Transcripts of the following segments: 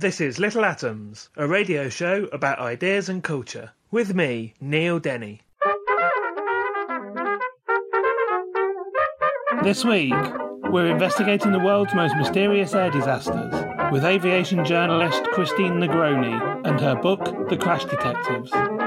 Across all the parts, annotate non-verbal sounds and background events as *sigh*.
This is Little Atoms, a radio show about ideas and culture, with me, Neil Denny. This week, we're investigating the world's most mysterious air disasters with aviation journalist Christine Negroni and her book, The Crash Detectives.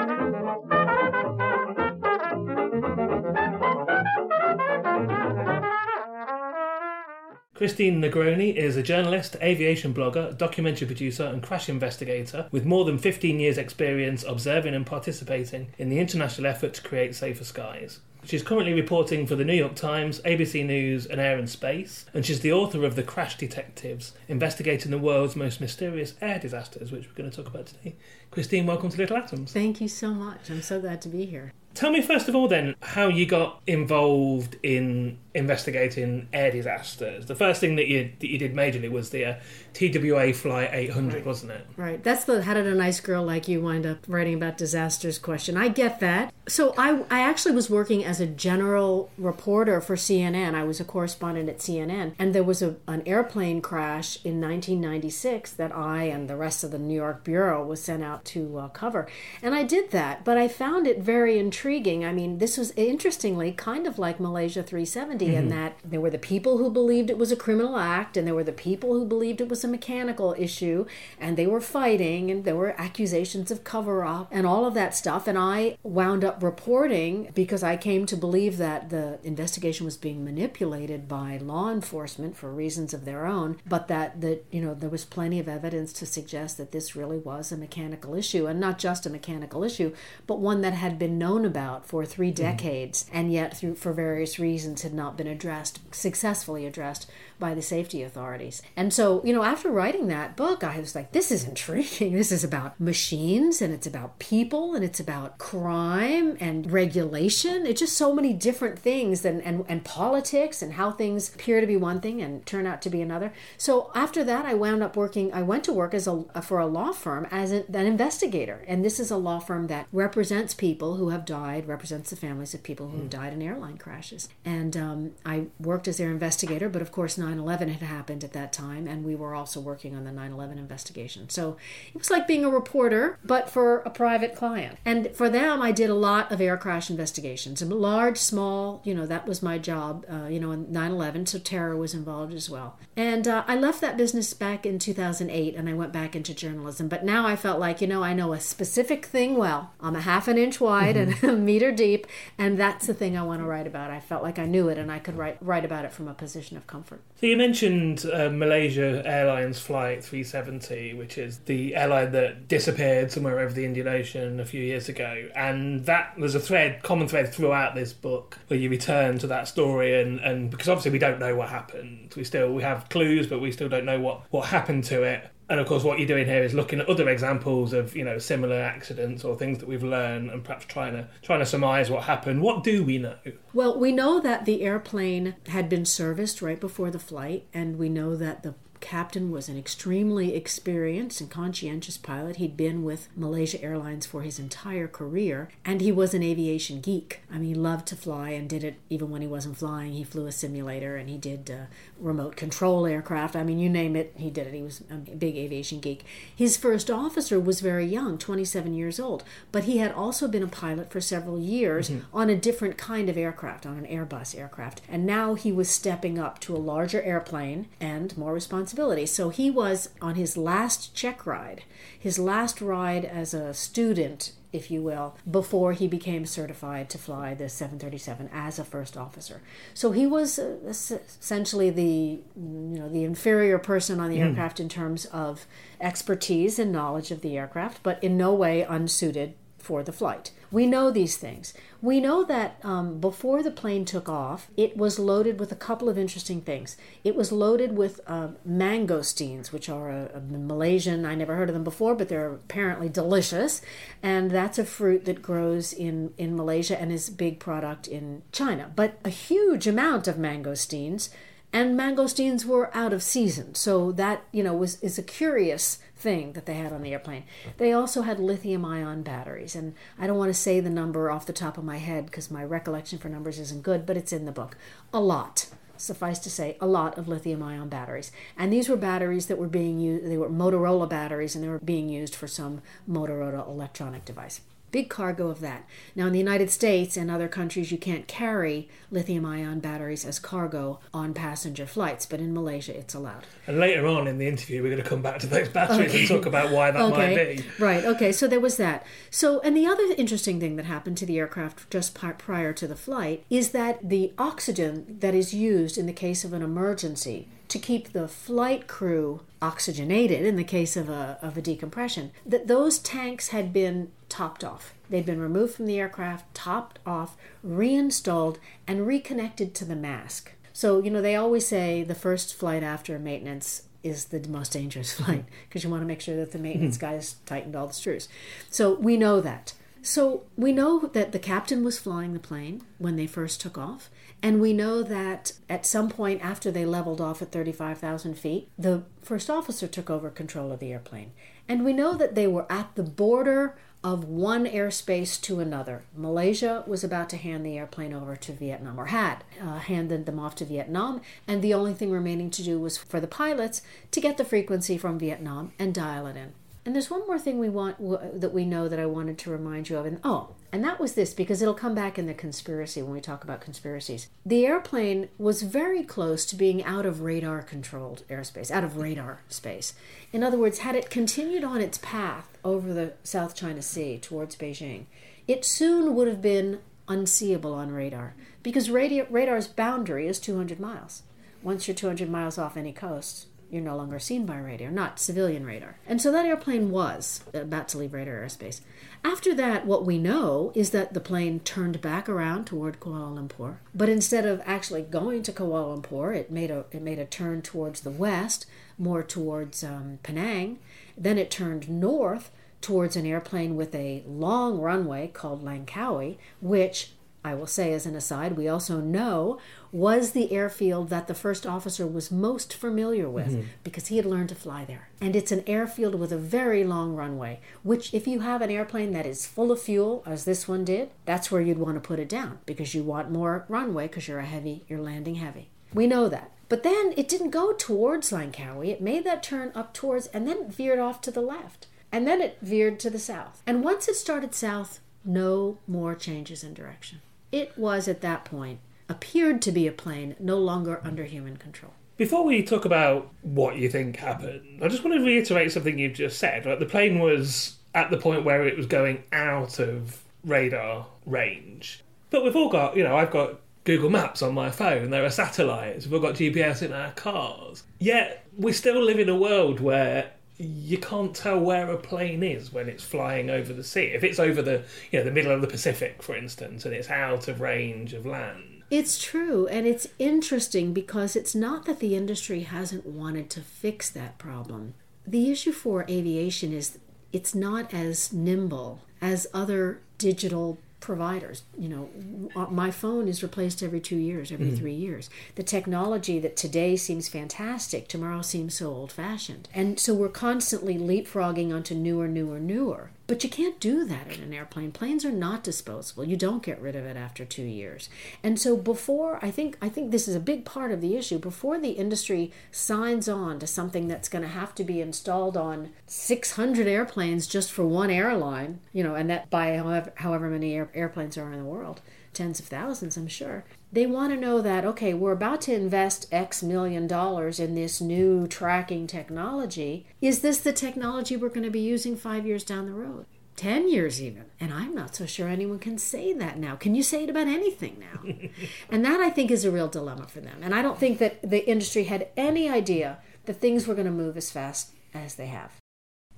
Christine Negroni is a journalist, aviation blogger, documentary producer, and crash investigator with more than 15 years' experience observing and participating in the international effort to create safer skies. She's currently reporting for the New York Times, ABC News, and Air and Space, and she's the author of The Crash Detectives, investigating the world's most mysterious air disasters, which we're going to talk about today. Christine, welcome to Little Atoms. Thank you so much. I'm so glad to be here. Tell me first of all, then, how you got involved in investigating air disasters. The first thing that you that you did majorly was the uh, TWA Flight 800, Right. wasn't it? Right. That's the how did a nice girl like you wind up writing about disasters question. I get that. So I I actually was working as a general reporter for CNN. I was a correspondent at CNN, and there was a, an airplane crash in 1996 that I and the rest of the New York bureau was sent out to uh, cover, and I did that. But I found it very intriguing. I mean, this was interestingly kind of like Malaysia 370 in that there were the people who believed it was a criminal act, and there were the people who believed it was a mechanical issue, and they were fighting, and there were accusations of cover up and all of that stuff. And I wound up reporting because I came to believe that the investigation was being manipulated by law enforcement for reasons of their own, but that that you know there was plenty of evidence to suggest that this really was a mechanical issue, and not just a mechanical issue, but one that had been known about for three hmm. decades, and yet through for various reasons had not been addressed successfully addressed by the safety authorities. And so, you know, after writing that book, I was like, this is intriguing. *laughs* This is about machines and it's about people and it's about crime and regulation. It's just so many different things and, and, and politics and how things appear to be one thing and turn out to be another. So after that, I wound up working, I went to work as a, for a law firm as a, an investigator. And this is a law firm that represents people who have died, represents the families of people who died in airline crashes. And um, I worked as their investigator, but of course, 9 11 had happened at that time, and we were also working on the 9 11 investigation. So it was like being a reporter, but for a private client. And for them, I did a lot of air crash investigations, and large, small, you know, that was my job, uh, you know, in 9 11, so terror was involved as well. And uh, I left that business back in 2008, and I went back into journalism. But now I felt like, you know, I know a specific thing well. I'm a half an inch wide and *laughs* a meter deep, and that's the thing I want to write about. I felt like I knew it, and I could write, write about it from a position of comfort. So you mentioned uh, Malaysia Airlines Flight 370, which is the airline that disappeared somewhere over the Indian Ocean a few years ago, and that there's a thread, common thread throughout this book where you return to that story, and, and because obviously we don't know what happened, we still we have clues, but we still don't know what what happened to it. And of course, what you're doing here is looking at other examples of you know similar accidents or things that we've learned, and perhaps trying to trying to surmise what happened. What do we know? Well, we know that the airplane had been serviced right before the flight, and we know that the captain was an extremely experienced and conscientious pilot. He'd been with Malaysia Airlines for his entire career, and he was an aviation geek. I mean, he loved to fly and did it even when he wasn't flying. He flew a simulator and he did uh, remote control aircraft. I mean, you name it, he did it. He was a big aviation geek. His first officer was very young, 27 years old, but he had also been a pilot for several years on a different kind of aircraft, on an Airbus aircraft. And now he was stepping up to a larger airplane and more responsibility responsibility. So he was on his last check ride, his last ride as a student if you will, before he became certified to fly the 737 as a first officer. So he was uh, essentially the you know the inferior person on the mm. aircraft in terms of expertise and knowledge of the aircraft, but in no way unsuited for the flight. We know these things. We know that um, before the plane took off, it was loaded with a couple of interesting things. It was loaded with uh, mangosteens, which are a, a, Malaysian, I never heard of them before, but they're apparently delicious. And that's a fruit that grows in, in Malaysia and is a big product in China. But a huge amount of mangosteens and mangosteens were out of season so that you know was is a curious thing that they had on the airplane. They also had lithium ion batteries and i don't want to say the number off the top of my head because my recollection for numbers isn't good but it's in the book. A lot suffice to say a lot of lithium ion batteries. And these were batteries that were being used they were motorola batteries and they were being used for some motorola electronic device big cargo of that. Now, in the United States and other countries, you can't carry lithium ion batteries as cargo on passenger flights, but in Malaysia, it's allowed. And later on in the interview, we're going to come back to those batteries okay. and talk about why that okay. might be. Right, okay, so there was that. So, and the other interesting thing that happened to the aircraft just prior to the flight is that the oxygen that is used in the case of an emergency to keep the flight crew oxygenated in the case of a, of a decompression, that those tanks had been topped off. They'd been removed from the aircraft, topped off, reinstalled, and reconnected to the mask. So, you know, they always say the first flight after maintenance is the most dangerous *laughs* flight because you want to make sure that the maintenance hmm. guys tightened all the screws. So we know that. So we know that the captain was flying the plane when they first took off. And we know that at some point after they leveled off at 35,000 feet, the first officer took over control of the airplane. And we know that they were at the border of one airspace to another. Malaysia was about to hand the airplane over to Vietnam, or had uh, handed them off to Vietnam, and the only thing remaining to do was for the pilots to get the frequency from Vietnam and dial it in. And there's one more thing we want w- that we know that I wanted to remind you of. And oh, and that was this because it'll come back in the conspiracy when we talk about conspiracies. The airplane was very close to being out of radar controlled airspace, out of radar space. In other words, had it continued on its path over the South China Sea towards Beijing, it soon would have been unseeable on radar because radar's boundary is 200 miles. Once you're 200 miles off any coast, you're no longer seen by radar, not civilian radar. And so that airplane was about to leave radar airspace. After that, what we know is that the plane turned back around toward Kuala Lumpur, but instead of actually going to Kuala Lumpur, it made a it made a turn towards the west, more towards um, Penang. Then it turned north towards an airplane with a long runway called Langkawi, which I will say as an aside, we also know was the airfield that the first officer was most familiar with mm-hmm. because he had learned to fly there. And it's an airfield with a very long runway, which, if you have an airplane that is full of fuel, as this one did, that's where you'd want to put it down because you want more runway because you're a heavy, you're landing heavy. We know that. But then it didn't go towards Langkawi. It made that turn up towards and then veered off to the left. And then it veered to the south. And once it started south, no more changes in direction. It was at that point appeared to be a plane no longer under human control. Before we talk about what you think happened, I just want to reiterate something you've just said. Right, the plane was at the point where it was going out of radar range. But we've all got, you know, I've got Google Maps on my phone, there are satellites, we've all got GPS in our cars. Yet we still live in a world where you can't tell where a plane is when it's flying over the sea. If it's over the you know the middle of the Pacific, for instance, and it's out of range of land. It's true, and it's interesting because it's not that the industry hasn't wanted to fix that problem. The issue for aviation is it's not as nimble as other digital providers. You know, uh, my phone is replaced every two years, every mm. three years. The technology that today seems fantastic, tomorrow seems so old fashioned. And so we're constantly leapfrogging onto newer, newer, newer. But you can't do that in an airplane. Planes are not disposable. You don't get rid of it after two years. And so before I think I think this is a big part of the issue. Before the industry signs on to something that's going to have to be installed on 600 airplanes just for one airline, you know, and that by however, however many air, airplanes are in the world, tens of thousands, I'm sure They want to know that, okay, we're about to invest X million dollars in this new tracking technology. Is this the technology we're going to be using five years down the road? 10 years even. And I'm not so sure anyone can say that now. Can you say it about anything now? *laughs* and that I think is a real dilemma for them. And I don't think that the industry had any idea that things were going to move as fast as they have.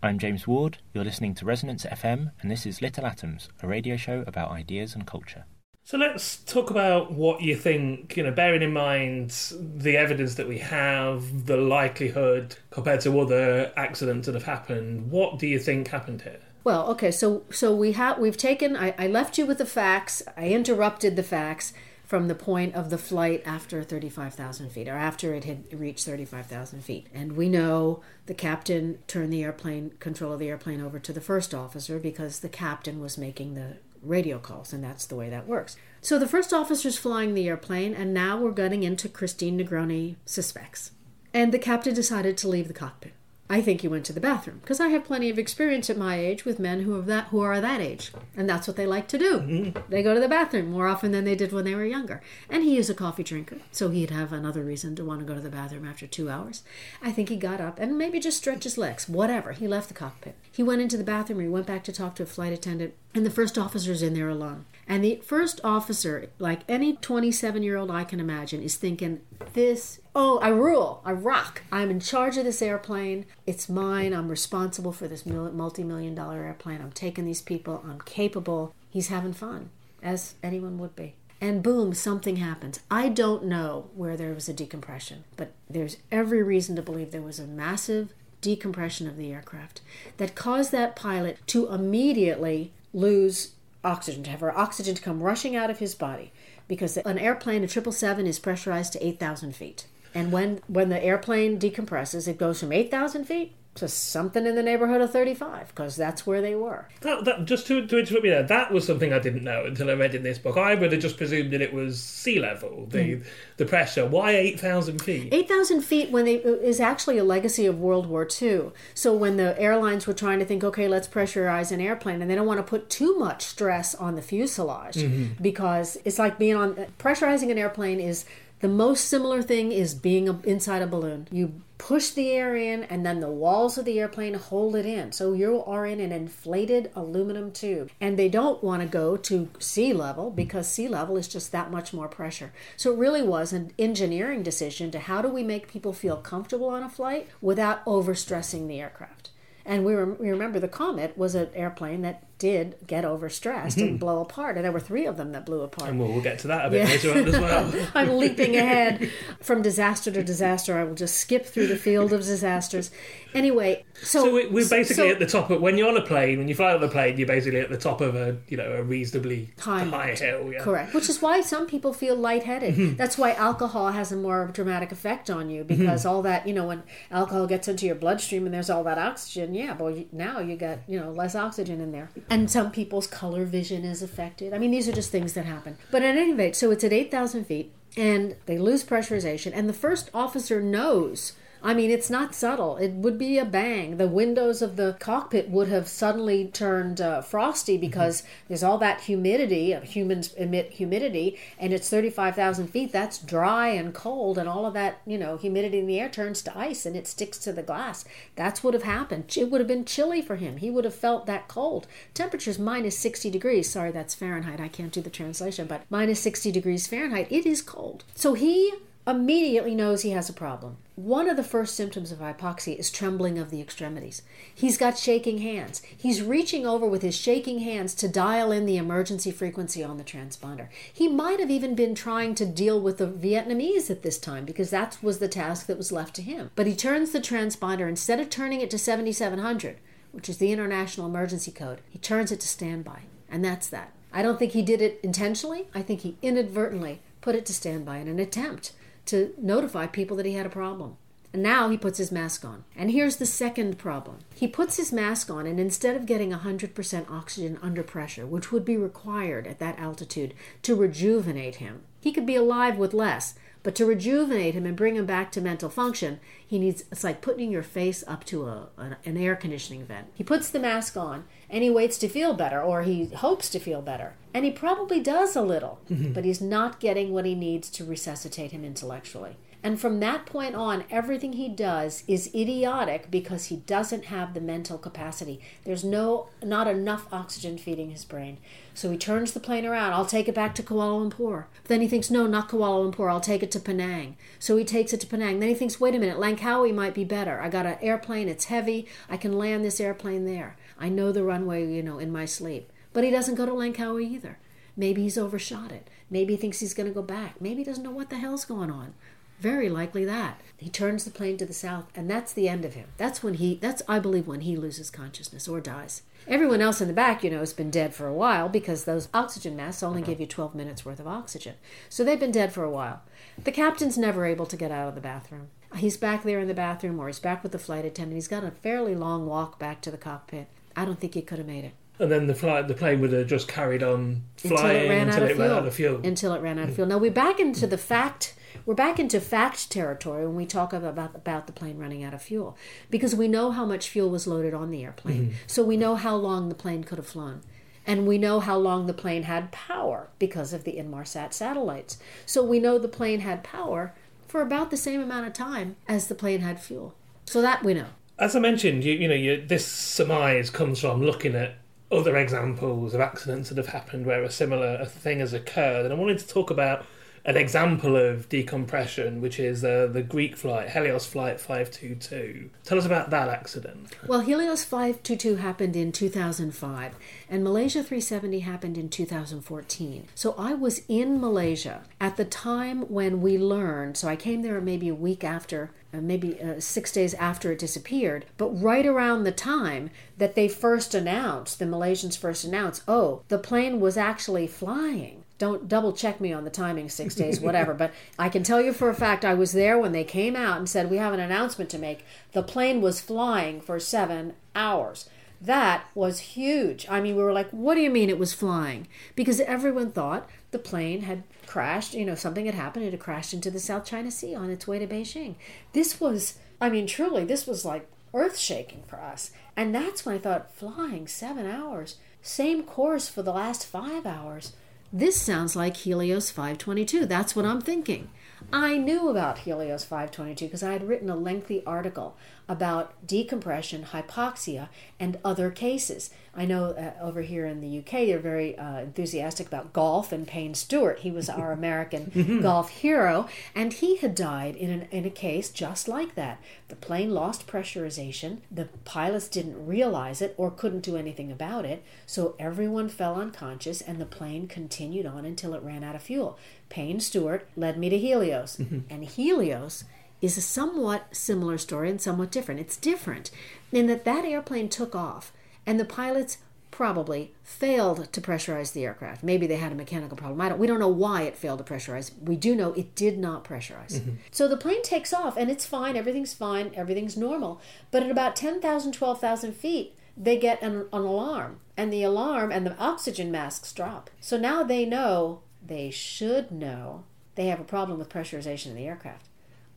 I'm James Ward. You're listening to Resonance FM, and this is Little Atoms, a radio show about ideas and culture. So let's talk about what you think, you know, bearing in mind the evidence that we have, the likelihood compared to other accidents that have happened. What do you think happened here? Well, okay, so so we have we've taken I, I left you with the facts. I interrupted the facts from the point of the flight after 35,000 feet or after it had reached 35,000 feet. And we know the captain turned the airplane control of the airplane over to the first officer because the captain was making the radio calls, and that's the way that works. So the first officer's flying the airplane, and now we're getting into Christine Negroni suspects. And the captain decided to leave the cockpit. I think he went to the bathroom because I have plenty of experience at my age with men who are that who are that age, and that's what they like to do. Mm-hmm. They go to the bathroom more often than they did when they were younger. And he is a coffee drinker, so he'd have another reason to want to go to the bathroom after two hours. I think he got up and maybe just stretched his legs. Whatever. He left the cockpit. He went into the bathroom. He went back to talk to a flight attendant, and the first officer's in there alone. And the first officer, like any 27 year old I can imagine, is thinking, This, oh, I rule, I rock. I'm in charge of this airplane. It's mine. I'm responsible for this multi million dollar airplane. I'm taking these people. I'm capable. He's having fun, as anyone would be. And boom, something happens. I don't know where there was a decompression, but there's every reason to believe there was a massive decompression of the aircraft that caused that pilot to immediately lose oxygen, to have our oxygen to come rushing out of his body, because an airplane, a 777, is pressurized to 8,000 feet. And when, when the airplane decompresses, it goes from 8,000 feet to something in the neighborhood of 35 because that's where they were. That, that, just to, to interrupt you there, that was something I didn't know until I read in this book. I would have just presumed that it was sea level, the mm. the pressure. Why 8,000 feet? 8,000 feet when they is actually a legacy of World War II. So when the airlines were trying to think, okay, let's pressurize an airplane, and they don't want to put too much stress on the fuselage mm-hmm. because it's like being on pressurizing an airplane is the most similar thing is being inside a balloon. You push the air in, and then the walls of the airplane hold it in. So you are in an inflated aluminum tube. And they don't want to go to sea level because sea level is just that much more pressure. So it really was an engineering decision to how do we make people feel comfortable on a flight without overstressing the aircraft. And we, we remember the Comet was an airplane that did get overstressed and mm-hmm. blow apart. And there were three of them that blew apart. And we'll, we'll get to that a bit yeah. later on as well. *laughs* I'm leaping *laughs* ahead from disaster to disaster. I will just skip through the field of disasters. Anyway, so, so we, are basically so, at the top of when you're on a plane, when you fly on the plane, you're basically at the top of a you know a reasonably high, high hill. Yeah. Correct. Which is why some people feel lightheaded. Mm-hmm. That's why alcohol has a more dramatic effect on you because mm-hmm. all that you know when alcohol gets into your bloodstream and there's all that oxygen. Yeah, but now you got you know less oxygen in there and some people's color vision is affected. I mean, these are just things that happen. But at any rate, so it's at 8,000 feet and they lose pressurization, and the first officer knows I mean, it's not subtle. It would be a bang. The windows of the cockpit would have suddenly turned uh, frosty mm-hmm. because mm-hmm. there's all that humidity. Uh, humans emit humidity, and it's 35,000 feet. That's dry and cold, and all of that, you know, humidity in the air turns to ice and it sticks to the glass. That's what would have happened. It would have been chilly for him. He would have felt that cold. Temperature's minus 60 degrees. Sorry, that's Fahrenheit. I can't do the translation, but minus 60 degrees Fahrenheit. It is cold. So he immediately knows he has a problem. One of the first symptoms of hypoxia is trembling of the extremities. He's got shaking hands. He's reaching over with his shaking hands to dial in the emergency frequency on the transponder. He might have even been trying to deal with the Vietnamese at this time because that was the task that was left to him. But he turns the transponder, instead of turning it to 7700, which is the international emergency code, he turns it to standby. And that's that. I don't think he did it intentionally. I think he inadvertently put it to standby in an attempt to notify people that he had a problem. And now he puts his mask on. And here's the second problem. He puts his mask on, and instead of getting 100% oxygen under pressure, which would be required at that altitude to rejuvenate him, he could be alive with less. But to rejuvenate him and bring him back to mental function, he needs it's like putting your face up to a, an air conditioning vent. He puts the mask on and he waits to feel better, or he hopes to feel better. And he probably does a little, mm-hmm. but he's not getting what he needs to resuscitate him intellectually. And from that point on, everything he does is idiotic because he doesn't have the mental capacity. There's no not enough oxygen feeding his brain. So he turns the plane around. I'll take it back to Kuala Lumpur. But then he thinks, no, not Kuala Lumpur. I'll take it to Penang. So he takes it to Penang. Then he thinks, wait a minute, Langkawi might be better. I got an airplane. It's heavy. I can land this airplane there. I know the runway, you know, in my sleep. But he doesn't go to Langkawi either. Maybe he's overshot it. Maybe he thinks he's going to go back. Maybe he doesn't know what the hell's going on. Very likely that. He turns the plane to the south, and that's the end of him. That's when he, that's, I believe, when he loses consciousness or dies. Everyone else in the back, you know, has been dead for a while because those oxygen masks only uh-huh. give you 12 minutes worth of oxygen. So they've been dead for a while. The captain's never able to get out of the bathroom. He's back there in the bathroom or he's back with the flight attendant. He's got a fairly long walk back to the cockpit. I don't think he could have made it. And then the flight, the plane would have just carried on flying it until it ran out of fuel. Until it ran out of mm. fuel. Now we're back into the fact. We're back into fact territory when we talk about about the plane running out of fuel, because we know how much fuel was loaded on the airplane, mm-hmm. so we know how long the plane could have flown. And we know how long the plane had power because of the Inmarsat satellites. So we know the plane had power for about the same amount of time as the plane had fuel. So that we know. As I mentioned, you, you know, you, this surmise comes from looking at other examples of accidents that have happened where a similar thing has occurred. And I wanted to talk about an example of decompression, which is uh, the Greek flight, Helios Flight 522. Tell us about that accident. Well, Helios 522 happened in 2005, and Malaysia 370 happened in 2014. So I was in Malaysia at the time when we learned. So I came there maybe a week after, maybe uh, six days after it disappeared, but right around the time that they first announced, the Malaysians first announced, oh, the plane was actually flying. Don't double check me on the timing six *laughs* days whatever but i can tell you for a fact i was there when they came out and said we have an announcement to make. The plane was flying for seven hours. That was huge. I mean we were like what do you mean it was flying? Because everyone thought the plane had crashed you know something had happened it had crashed into the south china sea on its way to beijing this was i mean truly this was like earth shaking for us and that's when i thought flying seven hours same course for the last five hours this sounds like Helios 522. That's what I'm thinking. I knew about Helios 522 because I had written a lengthy article about decompression, hypoxia, and other cases. I know uh, over here in the UK they're very uh, enthusiastic about golf and Payne Stewart. He was our *laughs* American *laughs* golf hero, and he had died in, an, in a case just like that. The plane lost pressurization, the pilots didn't realize it or couldn't do anything about it, so everyone fell unconscious and the plane continued on until it ran out of fuel. Payne Stewart led me to Helios, and Helios is a somewhat similar story and somewhat different. It's different in that that airplane took off and the pilots probably failed to pressurize the aircraft. Maybe they had a mechanical problem. I don't we don't know why it failed to pressurize. We do know it did not pressurize. Mm-hmm. So the plane takes off and it's fine, everything's fine, everything's normal. But at about 10,000, 12,000 feet, they get an, an alarm and the alarm and the oxygen masks drop. So now they know, they should know, they have a problem with pressurization in the aircraft.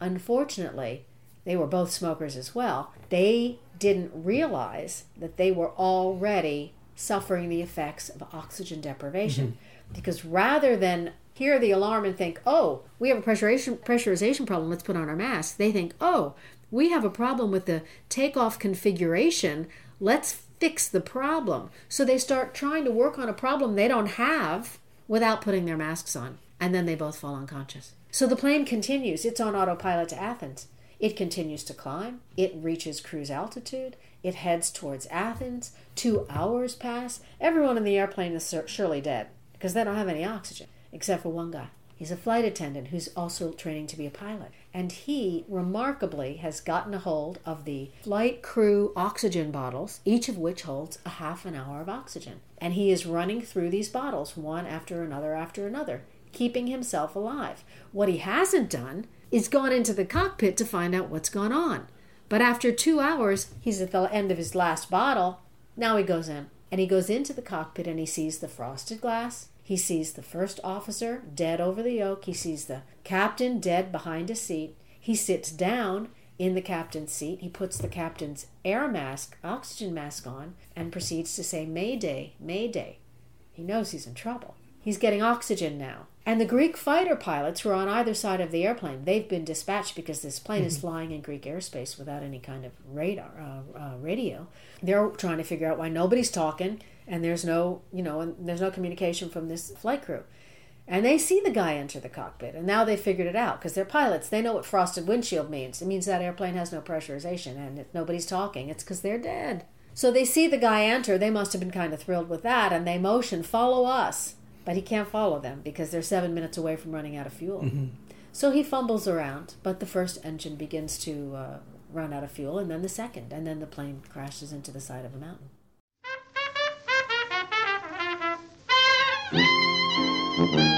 Unfortunately, they were both smokers as well. They didn't realize that they were already suffering the effects of oxygen deprivation. Mm-hmm. Because rather than hear the alarm and think, oh, we have a pressurization, pressurization problem, let's put on our masks, they think, oh, we have a problem with the takeoff configuration, let's fix the problem. So they start trying to work on a problem they don't have without putting their masks on. And then they both fall unconscious. So the plane continues. It's on autopilot to Athens. It continues to climb. It reaches cruise altitude. It heads towards Athens. Two hours pass. Everyone in the airplane is sur- surely dead because they don't have any oxygen, except for one guy. He's a flight attendant who's also training to be a pilot. And he remarkably has gotten a hold of the flight crew oxygen bottles, each of which holds a half an hour of oxygen. And he is running through these bottles, one after another after another, keeping himself alive. What he hasn't done is gone into the cockpit to find out what's gone on. But after two hours, he's at the end of his last bottle. Now he goes in. And he goes into the cockpit and he sees the frosted glass. He sees the first officer dead over the yoke. He sees the captain dead behind a seat. He sits down in the captain's seat. He puts the captain's air mask, oxygen mask on, and proceeds to say, Mayday, Mayday. He knows he's in trouble. He's getting oxygen now. And the Greek fighter pilots who are on either side of the airplane, they've been dispatched because this plane is flying in Greek airspace without any kind of radar, uh, uh, radio. They're trying to figure out why nobody's talking and there's no, you know, and there's no communication from this flight crew. And they see the guy enter the cockpit, and now they figured it out because they're pilots. They know what frosted windshield means. It means that airplane has no pressurization, and if nobody's talking, it's because they're dead. So they see the guy enter. They must have been kind of thrilled with that, and they motion, "Follow us." But he can't follow them because they're seven minutes away from running out of fuel. So he fumbles around, but the first engine begins to uh, run out of fuel, and then the second, and then the plane crashes into the side of a mountain. *laughs*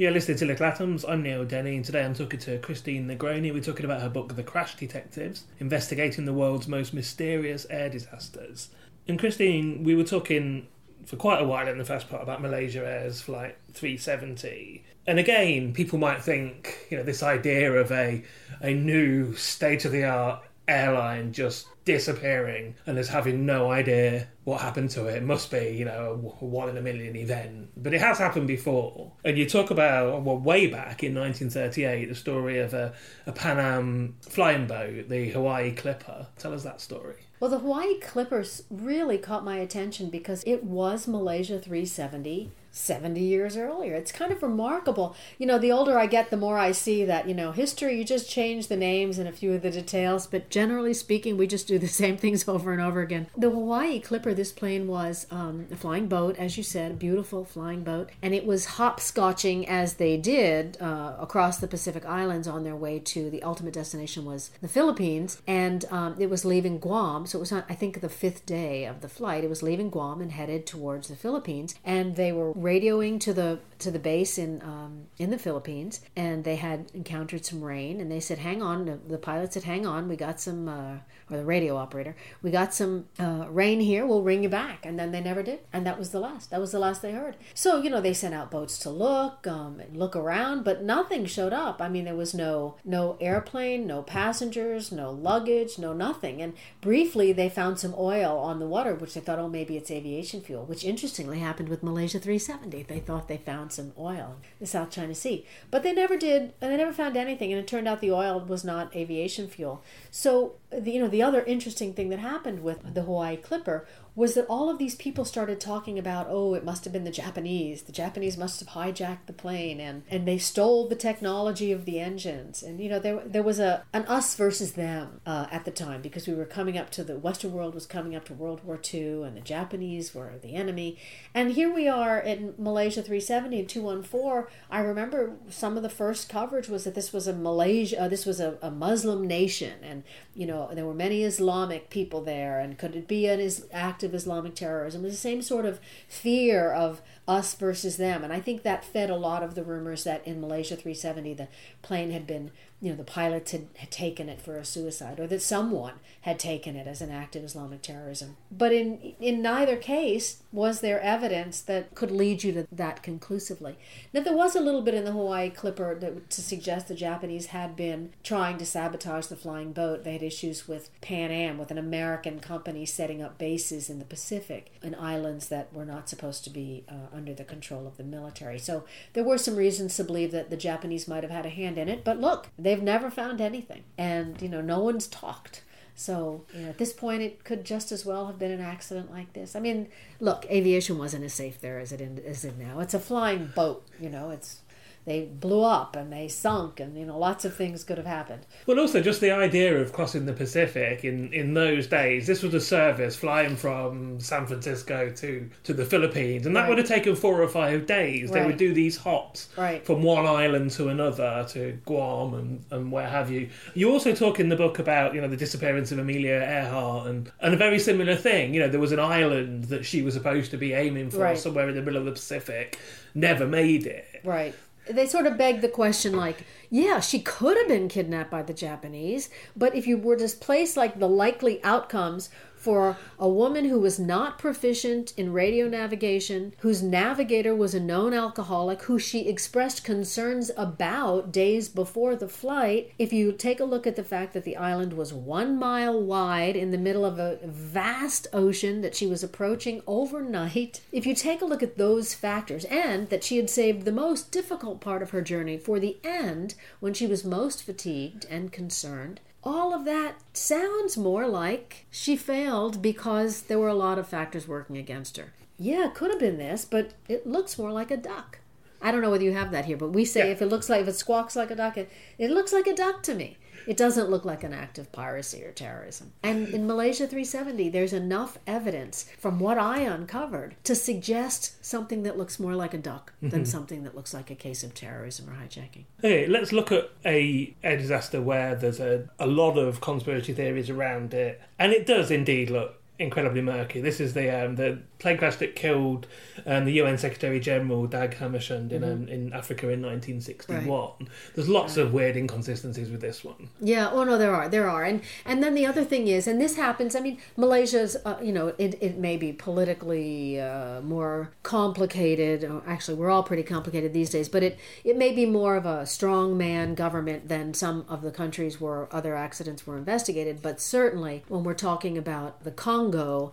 You're listening to Little Atoms. I'm Neil Denny, and today I'm talking to Christine Negroni. We're talking about her book, The Crash Detectives Investigating the World's Most Mysterious Air Disasters. And Christine, we were talking for quite a while in the first part about Malaysia Air's Flight 370. And again, people might think, you know, this idea of a, a new state of the art airline just disappearing and us having no idea what happened to it. It must be, you know, a one in a million event. But it has happened before. And you talk about, well, way back in 1938, the story of a, a Pan Am flying boat, the Hawaii Clipper. Tell us that story. Well, the Hawaii Clippers really caught my attention because it was Malaysia 370 70 years earlier. It's kind of remarkable. You know, the older I get, the more I see that, you know, history, you just change the names and a few of the details, but generally speaking, we just do the *laughs* same things over and over again. The Hawaii Clipper, this plane was um, a flying boat, as you said, a beautiful flying boat, and it was hopscotching as they did uh, across the Pacific Islands on their way to the ultimate destination was the Philippines, and um, it was leaving Guam. So it was on, I think, the fifth day of the flight. It was leaving Guam and headed towards the Philippines, and they were radioing to the to the base in um, in the Philippines, and they had encountered some rain, and they said, "Hang on." The, the pilot said, "Hang on, we got some," uh, or the radio operator, "We got some uh, rain here. We'll ring you back." And then they never did, and that was the last. That was the last they heard. So you know, they sent out boats to look, um, and look around, but nothing showed up. I mean, there was no no airplane, no passengers, no luggage, no nothing. And briefly, they found some oil on the water, which they thought, "Oh, maybe it's aviation fuel," which interestingly happened with Malaysia 370. They thought they found some oil in the South China Sea, but they never did, and they never found anything. And it turned out the oil was not aviation fuel. So, the, you know, the other interesting thing that happened with the Hawaii Clipper was that all of these people started talking about, oh, it must have been the Japanese. The Japanese must have hijacked the plane, and and they stole the technology of the engines. And you know, there there was a an us versus them uh, at the time because we were coming up to the Western world was coming up to World War II, and the Japanese were the enemy. And here we are in Malaysia 370 and 214. I remember some of the first coverage was that this was a Malaysia, uh, this was a, a Muslim nation, and you know there were many Islamic people there, and could it be an is active Islamic terrorism? The same sort of fear of us versus them, and I think that fed a lot of the rumors that in Malaysia 370 the plane had been you know the pilots had, had taken it for a suicide or that someone had taken it as an act of islamic terrorism. But in in neither case was there evidence that could lead you to that conclusively. Now there was a little bit in the hawaii clipper that, to suggest the japanese had been trying to sabotage the flying boat. They had issues with pan am with an american company setting up bases in the pacific in islands that were not supposed to be uh, under the control of the military. So there were some reasons to believe that the japanese might have had a hand in it but look they've never found anything. And you know no one's talked. So you know, at this point it could just as well have been an accident like this. I mean look aviation wasn't as safe there as it is it now. It's a flying boat you know it's they blew up and they sunk, and you know lots of things could have happened. Well, also just the idea of crossing the Pacific in, in those days. This was a service flying from San Francisco to, to the Philippines, and that Right. would have taken four or five days. They would do these hops Right. from one island to another, to Guam and, and where have you. You also talk in the book about you know the disappearance of Amelia Earhart and, and a very similar thing. You know there was an island that she was supposed to be aiming for Right. somewhere in the middle of the Pacific, never made it. Right. They sort of beg the question like, yeah, she could have been kidnapped by the Japanese, but if you were to place like the likely outcomes for a woman who was not proficient in radio navigation, whose navigator was a known alcoholic, who she expressed concerns about days before the flight, if you take a look at the fact that the island was one mile wide in the middle of a vast ocean that she was approaching overnight, if you take a look at those factors, and that she had saved the most difficult part of her journey for the end when she was most fatigued and concerned, all of that sounds more like she failed because there were a lot of factors working against her. Yeah, it could have been this, but it looks more like a duck. I don't know whether you have that here, but we say Yeah. if it looks like if it squawks like a duck, it, it looks like a duck to me. It doesn't look like an act of piracy or terrorism. And in Malaysia 370, there's enough evidence from what I uncovered to suggest something that looks more like a duck than mm-hmm. something that looks like a case of terrorism or hijacking. Okay, let's look at a, a disaster where there's a, a lot of conspiracy theories around it, and it does indeed look incredibly murky. This is the um, the plane crash that killed um, the UN Secretary General Dag Hammarskjöld in um, in Africa in 1961. There's lots of weird inconsistencies with this one. Yeah. Oh no, there are, there are, and and then the other thing is, and this happens. I mean, Malaysia's, uh, you know, it it may be politically uh, more complicated. Or actually, we're all pretty complicated these days, but it it may be more of a strong man government than some of the countries where other accidents were investigated. But certainly, when we're talking about the Congo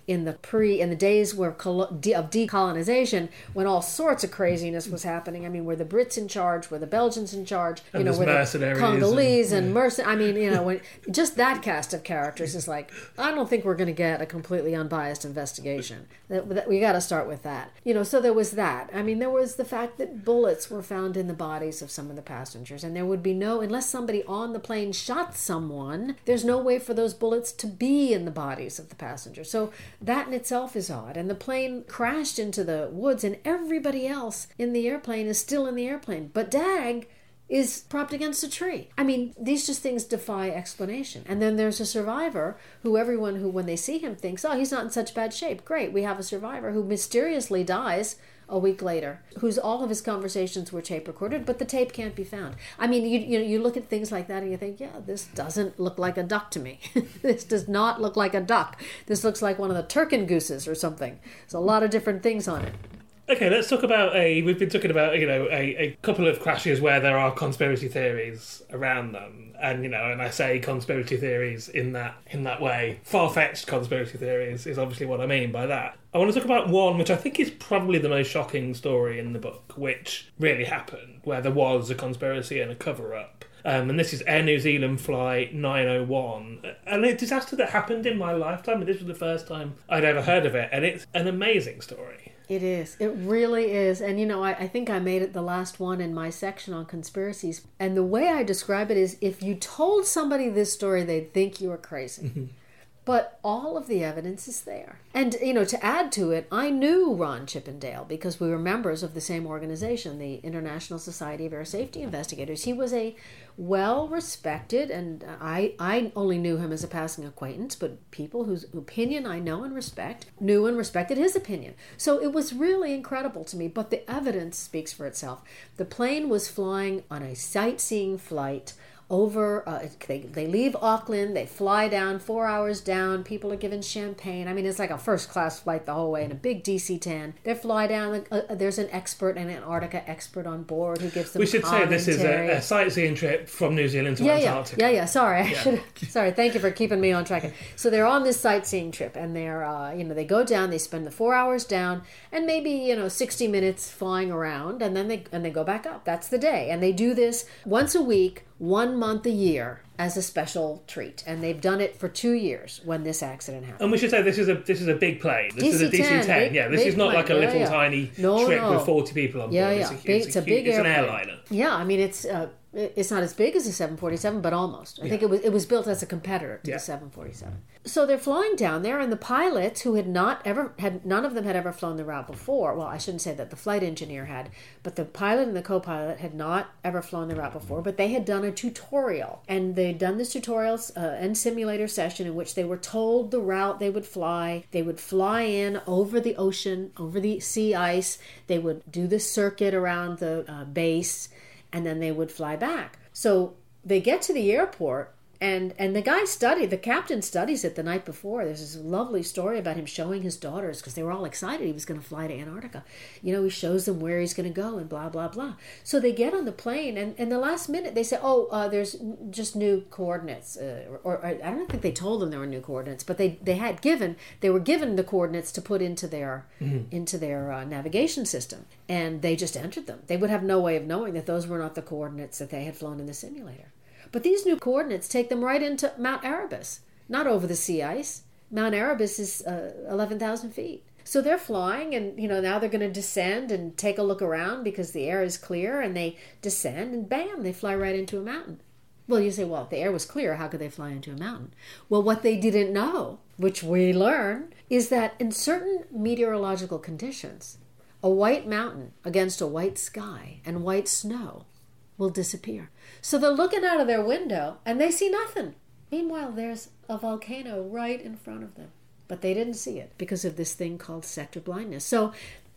in the pre in the days where of decolonization, when all sorts of craziness was happening. I mean, were the Brits in charge? Were the Belgians in charge? And you know, there's were the mercenaries and- Congolese and merc- I mean, you know, when just that cast of characters is like, I don't think we're going to get a completely unbiased investigation. That, that we got to start with that. You know, so there was that. I mean, there was the fact that bullets were found in the bodies of some of the passengers, and there would be no unless somebody on the plane shot someone. There's no way for those bullets to be in the bodies of the passengers. So that in itself is odd. And the plane crashed into the woods, and everybody else in the airplane is still in the airplane, but Dag is propped against a tree. I mean, these just things defy explanation. And then there's a survivor who everyone who, when they see him, thinks, oh, he's not in such bad shape. Great, we have a survivor who mysteriously dies a week later, whose all of his conversations were tape recorded, but the tape can't be found. I mean, you you know, you look at things like that and you think, yeah, this doesn't look like a duck to me. *laughs* this does not look like a duck. This looks like one of the turkin gooses or something. There's a lot of different things on it. Okay, let's talk about a. We've been talking about you know a, a couple of crashes where there are conspiracy theories around them, and you know, and I say conspiracy theories in that in that way. Far fetched conspiracy theories is obviously what I mean by that. I want to talk about one which I think is probably the most shocking story in the book, which really happened, where there was a conspiracy and a cover up. Um, and this is Air New Zealand Flight 901, and a disaster that happened in my lifetime. And this was the first time I'd ever heard of it, and it's an amazing story. It is. It really is. And you know, I, I think I made it the last one in my section on conspiracies. And the way I describe it is if you told somebody this story, they'd think you were crazy. Mm-hmm. But all of the evidence is there. And, you know, to add to it, I knew Ron Chippendale because we were members of the same organization, the International Society of Air Safety Investigators. He was a well respected, and I, I only knew him as a passing acquaintance, but people whose opinion I know and respect knew and respected his opinion. So it was really incredible to me, but the evidence speaks for itself. The plane was flying on a sightseeing flight over uh, they, they leave auckland they fly down four hours down people are given champagne i mean it's like a first class flight the whole way in a big dc-10 they fly down uh, there's an expert an antarctica expert on board who gives them We should say this is a, a sightseeing trip from New Zealand to yeah, yeah, Antarctica. yeah, yeah. Sorry, I *laughs* should. Sorry, thank you for keeping me on track. So they're on this sightseeing trip, and they're, uh, you know, they go down. They spend the four hours down, and maybe you know sixty minutes flying around, and then they and they go back up. That's the day, and they do this once a week, one month a year. as a special treat, and they've done it for two years when this accident happened. And we should say this is a this is a big plane. This is a DC-10, DC-10. yeah, this is not plane. like a little yeah. tiny No, trip no. with 40 people on board. Yeah, It's a, big, it's it's a huge- big It's an airliner. Yeah, I mean it's uh, it's not as big as a 747, but almost. I think it was it was built as a competitor to Yeah. the 747. So they're flying down there, and the pilots who had not ever had none of them had ever flown the route before. Well, I shouldn't say that the flight engineer had, but the pilot and the co-pilot had not ever flown the route before. But they had done a tutorial, and they'd done this tutorial uh, and simulator session in which they were told the route they would fly. They would fly in over the ocean, over the sea ice. They would do the circuit around the uh, base, and then they would fly back. So they get to the airport and and the guy studied the captain studies it the night before. There's this lovely story about him showing his daughters because they were all excited he was going to fly to antarctica. You know he shows them where he's going to go and blah blah blah. So they get on the plane and and the last minute they say oh uh, there's just new coordinates uh, or, or i don't think they told them there were new coordinates but they they had given they were given the coordinates to put into their into their uh, navigation system. And they just entered them. They would have no way of knowing that those were not the coordinates that they had flown in the simulator but these new coordinates take them right into Mount Erebus, not over the sea ice. Mount Erebus is uh, 11,000 feet. So they're flying, and you know now they're going to descend and take a look around because the air is clear, and they descend, and bam, they fly right into a mountain. Well, you say, well, if the air was clear, how could they fly into a mountain? Well, what they didn't know, which we learn, is that in certain meteorological conditions, a white mountain against a white sky and white snow will disappear. So they're looking out of their window and they see nothing. Meanwhile, there's a volcano right in front of them. But they didn't see it because of this thing called sector blindness. So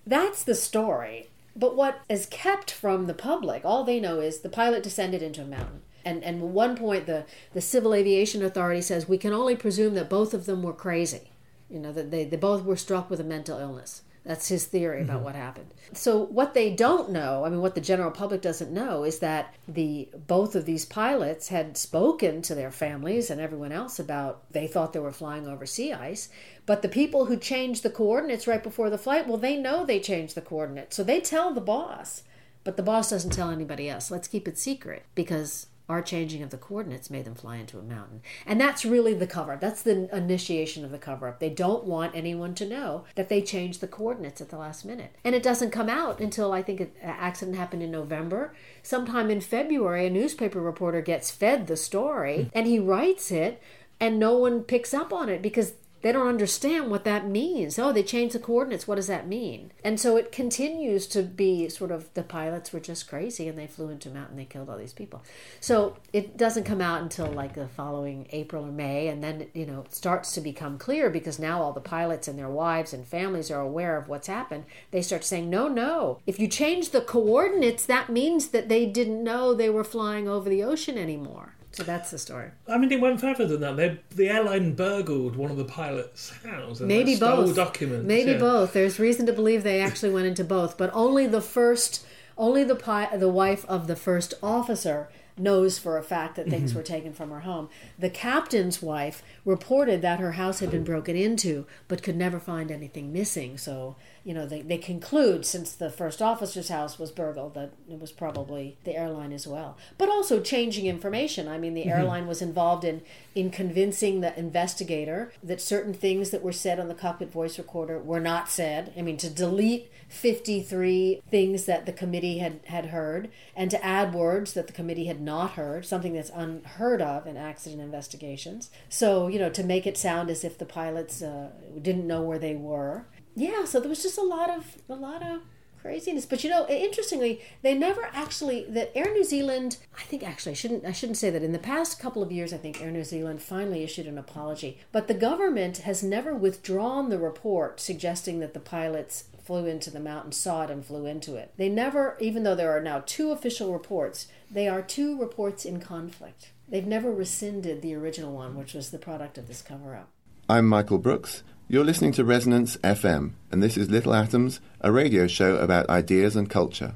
that's the story. But what is kept from the public, all they know is the pilot descended into a mountain. And, and at one point, the, the Civil Aviation Authority says we can only presume that both of them were crazy. You know, that they, they both were struck with a mental illness. That's his theory about mm-hmm. what happened. So what they don't know, I mean what the general public doesn't know is that the both of these pilots had spoken to their families and everyone else about they thought they were flying over sea ice, but the people who changed the coordinates right before the flight, well they know they changed the coordinates. So they tell the boss, but the boss doesn't tell anybody else. Let's keep it secret because our changing of the coordinates made them fly into a mountain. And that's really the cover up. That's the initiation of the cover up. They don't want anyone to know that they changed the coordinates at the last minute. And it doesn't come out until I think an accident happened in November. Sometime in February, a newspaper reporter gets fed the story hmm. and he writes it, and no one picks up on it because they don't understand what that means. Oh, they changed the coordinates. What does that mean? And so it continues to be sort of the pilots were just crazy and they flew into a mountain. They killed all these people. So it doesn't come out until like the following April or May, and then you know it starts to become clear because now all the pilots and their wives and families are aware of what's happened. They start saying, no, no. If you change the coordinates, that means that they didn't know they were flying over the ocean anymore. So that's the story. I mean, it went further than that. They, the airline burgled one of the pilot's house and Maybe stole both. documents. Maybe yeah. both. There's reason to believe they actually went into both, but only the first, only the pi- the wife of the first officer knows for a fact that things mm-hmm. were taken from her home. The captain's wife reported that her house had been mm-hmm. broken into, but could never find anything missing. So, you know, they, they conclude since the first officer's house was burgled that it was probably the airline as well. But also changing information. I mean, the airline was involved in in convincing the investigator that certain things that were said on the cockpit voice recorder were not said. I mean, to delete 53 things that the committee had, had heard and to add words that the committee had not heard, something that's unheard of in accident investigations. So, you know, to make it sound as if the pilots uh, didn't know where they were. Yeah, so there was just a lot of a lot of craziness. But you know interestingly they never actually that air new zealand i think actually i shouldn't i shouldn't say that. In the past couple of years i think air new zealand finally issued an apology. But the government has never withdrawn the report suggesting that the pilots flew into the mountain saw it and flew into it. They never even though there are now two official reports they are two reports in conflict. They've never rescinded the original one which was the product of this cover up I'm Michael Brooks. You're listening to Resonance FM, and this is Little Atoms, a radio show about ideas and culture.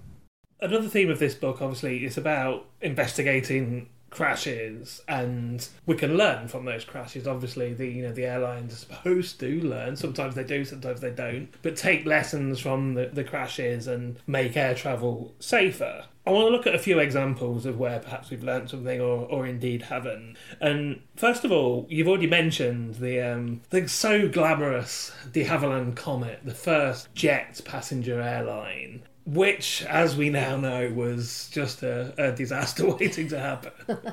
Another theme of this book, obviously, is about investigating crashes, and we can learn from those crashes. Obviously, the you know the airlines are supposed to learn. Sometimes they do, sometimes they don't. But take lessons from the, the crashes and make air travel safer. I want to look at a few examples of where perhaps we've learned something or, or indeed haven't. And first of all, you've already mentioned the um, the so glamorous de Havilland Comet, the first jet passenger airline which, as we now know, was just a, a disaster *laughs* waiting to happen. *laughs*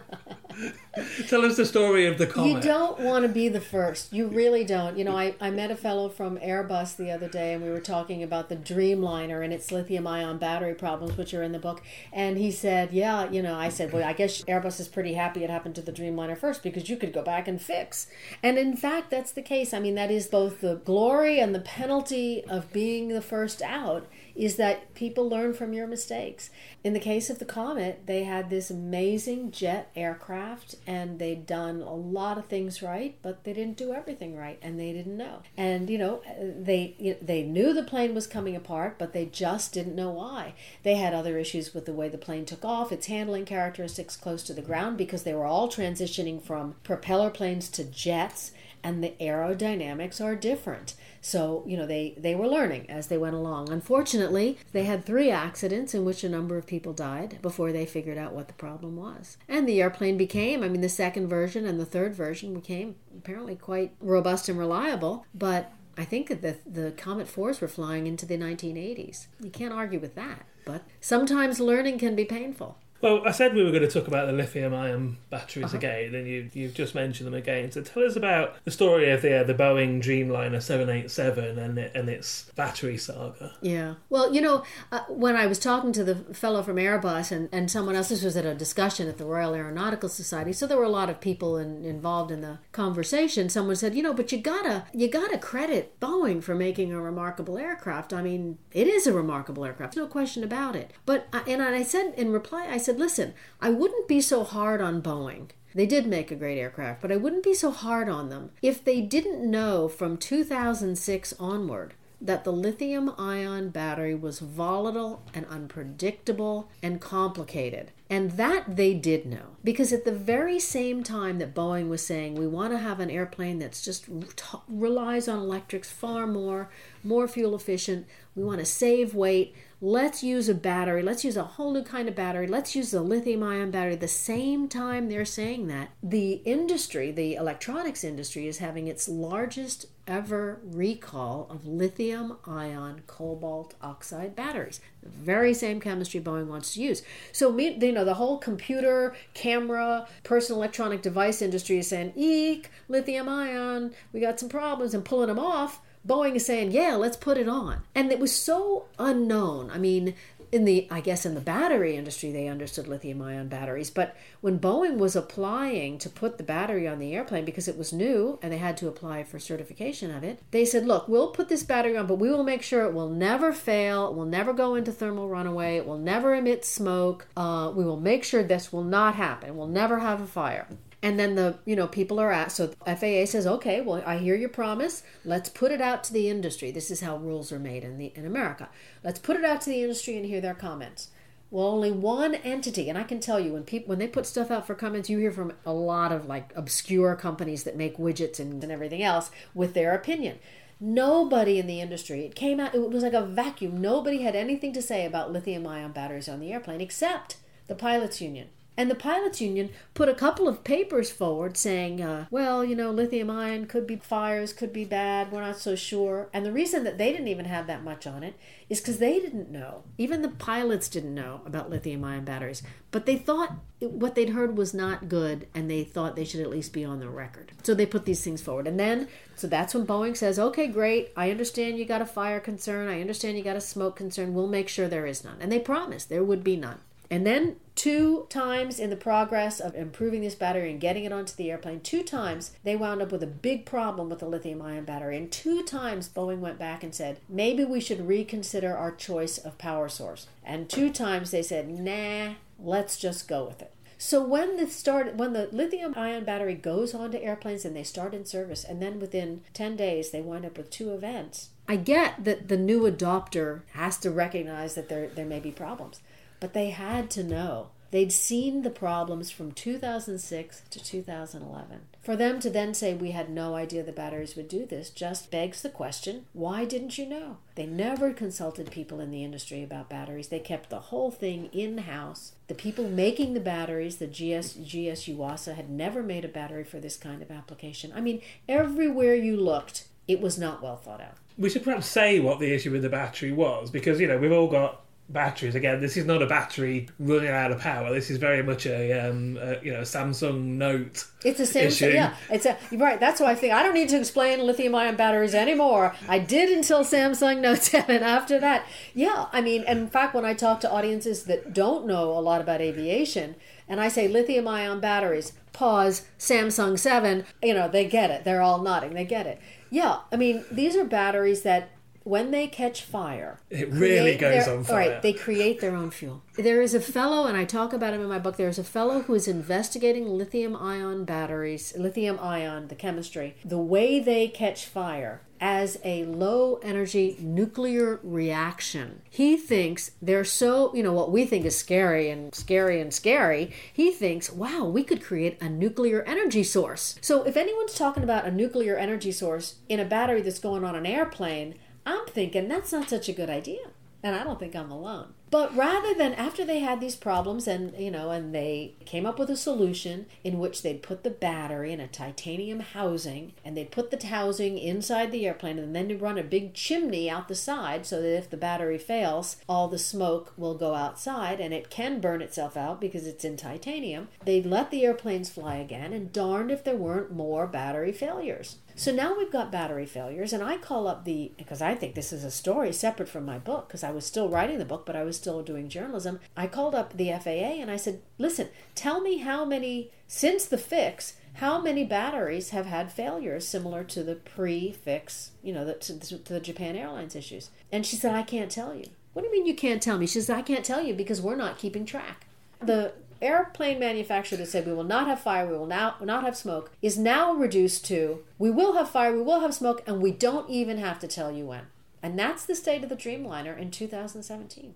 Tell us the story of the comet. You don't want to be the first. You really don't. You know, I, I met a fellow from Airbus the other day, and we were talking about the Dreamliner and its lithium ion battery problems, which are in the book. And he said, Yeah, you know, I said, Well, I guess Airbus is pretty happy it happened to the Dreamliner first because you could go back and fix. And in fact, that's the case. I mean, that is both the glory and the penalty of being the first out is that people learn from your mistakes. In the case of the Comet, they had this amazing jet aircraft and they'd done a lot of things right, but they didn't do everything right and they didn't know. And you know, they they knew the plane was coming apart, but they just didn't know why. They had other issues with the way the plane took off, its handling characteristics close to the ground because they were all transitioning from propeller planes to jets and the aerodynamics are different. So, you know, they, they were learning as they went along. Unfortunately, they had three accidents in which a number of people died before they figured out what the problem was. And the airplane became, I mean, the second version and the third version became apparently quite robust and reliable, but I think that the, the Comet 4s were flying into the 1980s. You can't argue with that. But sometimes learning can be painful. Well, I said we were going to talk about the lithium-ion batteries uh-huh. again, and you you've just mentioned them again. So tell us about the story of the uh, the Boeing Dreamliner 787 and it, and its battery saga. Yeah. Well, you know, uh, when I was talking to the fellow from Airbus and, and someone else, this was at a discussion at the Royal Aeronautical Society, so there were a lot of people in, involved in the conversation. Someone said, you know, but you gotta you gotta credit Boeing for making a remarkable aircraft. I mean, it is a remarkable aircraft, no question about it. But and I said in reply, I said said, listen, I wouldn't be so hard on Boeing. They did make a great aircraft, but I wouldn't be so hard on them if they didn't know from 2006 onward that the lithium ion battery was volatile and unpredictable and complicated. And that they did know. Because at the very same time that Boeing was saying, we want to have an airplane that's just t- relies on electrics far more, more fuel efficient, we want to save weight, let's use a battery, let's use a whole new kind of battery, let's use the lithium ion battery. The same time they're saying that, the industry, the electronics industry, is having its largest ever recall of lithium ion cobalt oxide batteries. The very same chemistry Boeing wants to use. So, you know, the whole computer, camera, personal electronic device industry is saying, eek, lithium ion, we got some problems, and pulling them off Boeing is saying, yeah, let's put it on. And it was so unknown. I mean, in the I guess in the battery industry they understood lithium ion batteries, but when Boeing was applying to put the battery on the airplane because it was new and they had to apply for certification of it, they said, "Look, we'll put this battery on, but we will make sure it will never fail, it will never go into thermal runaway, it will never emit smoke. Uh, we will make sure this will not happen. We'll never have a fire." And then the you know people are asked so faa says okay well i hear your promise. Let's put it out to the industry. This is how rules are made in the in america. Let's put it out to the industry and hear their comments. Well only one entity and i can tell you when people when they put stuff out for comments you hear from a lot of like obscure companies that make widgets and, and everything else with their opinion. Nobody in the industry it came out it was like a vacuum. Nobody had anything to say about lithium ion batteries on the airplane except the pilots union and the pilots union put a couple of papers forward saying, uh, well, you know, lithium ion could be fires, could be bad, we're not so sure. And the reason that they didn't even have that much on it is because they didn't know. Even the pilots didn't know about lithium ion batteries. But they thought what they'd heard was not good and they thought they should at least be on the record. So they put these things forward. And then, so that's when Boeing says, okay, great, I understand you got a fire concern, I understand you got a smoke concern, we'll make sure there is none. And they promised there would be none. And then two times in the progress of improving this battery and getting it onto the airplane, two times they wound up with a big problem with the lithium ion battery. And two times Boeing went back and said, maybe we should reconsider our choice of power source. And two times they said, nah, let's just go with it. So when the start when the lithium ion battery goes onto airplanes and they start in service and then within 10 days they wind up with two events. I get that the new adopter has to recognize that there there may be problems. But they had to know They'd seen the problems from 2006 to 2011. For them to then say we had no idea the batteries would do this just begs the question why didn't you know? They never consulted people in the industry about batteries. They kept the whole thing in house. The people making the batteries, the GS, GS Yuasa, had never made a battery for this kind of application. I mean, everywhere you looked, it was not well thought out. We should perhaps say what the issue with the battery was because, you know, we've all got batteries. Again, this is not a battery running out of power. This is very much a, um, a you know Samsung Note. It's a Samsung, issue. yeah. It's a right. That's why I think I don't need to explain lithium-ion batteries anymore. I did until Samsung *laughs* Note Seven. After that, yeah. I mean, in fact, when I talk to audiences that don't know a lot about aviation, and I say lithium-ion batteries, pause, Samsung Seven, you know, they get it. They're all nodding. They get it. Yeah. I mean, these are batteries that when they catch fire, It really goes their- on fire. right, they create their own fuel. There is a fellow, and I talk about him in my book. There is a fellow who is investigating lithium ion batteries, lithium ion, the chemistry, the way they catch fire as a low energy nuclear reaction. He thinks they're so, you know, what we think is scary and scary and scary. He thinks, wow, we could create a nuclear energy source. So if anyone's talking about a nuclear energy source in a battery that's going on an airplane, I'm thinking that's not such a good idea. And I don't think I'm alone. But rather than after they had these problems and you know and they came up with a solution in which they'd put the battery in a titanium housing and they'd put the housing inside the airplane and then run a big chimney out the side so that if the battery fails all the smoke will go outside and it can burn itself out because it's in titanium. They'd let the airplanes fly again and darned if there weren't more battery failures. So now we've got battery failures, and I call up the because I think this is a story separate from my book because I was still writing the book, but I was still doing journalism. I called up the FAA and I said, "Listen, tell me how many since the fix." How many batteries have had failures similar to the pre-fix, you know, the, to, to the Japan Airlines issues? And she said, "I can't tell you." What do you mean you can't tell me? She says, "I can't tell you because we're not keeping track." The airplane manufacturer that said we will not have fire, we will now not have smoke, is now reduced to we will have fire, we will have smoke, and we don't even have to tell you when. And that's the state of the Dreamliner in 2017.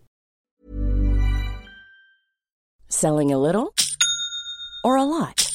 Selling a little or a lot?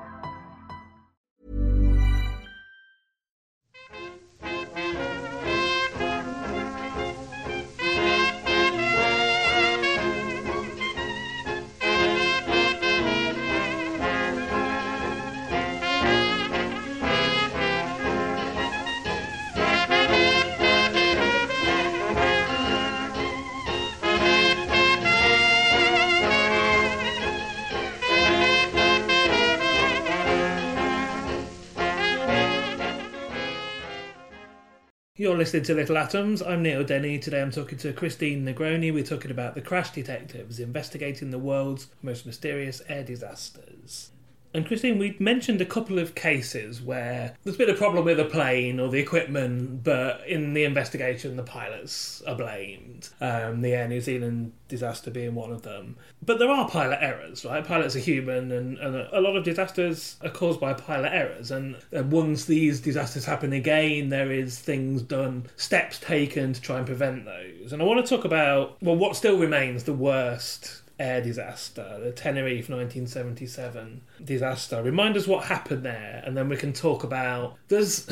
Listening to Little Atoms. I'm Neil Denny. Today I'm talking to Christine Negroni. We're talking about the Crash Detectives investigating the world's most mysterious air disasters. And Christine, we mentioned a couple of cases where there's been a problem with a plane or the equipment, but in the investigation, the pilots are blamed. Um, the Air New Zealand disaster being one of them. But there are pilot errors, right? Pilots are human, and, and a lot of disasters are caused by pilot errors. And, and once these disasters happen again, there is things done, steps taken to try and prevent those. And I want to talk about, well, what still remains the worst air disaster, the Tenerife 1977 disaster. Remind us what happened there, and then we can talk about. There's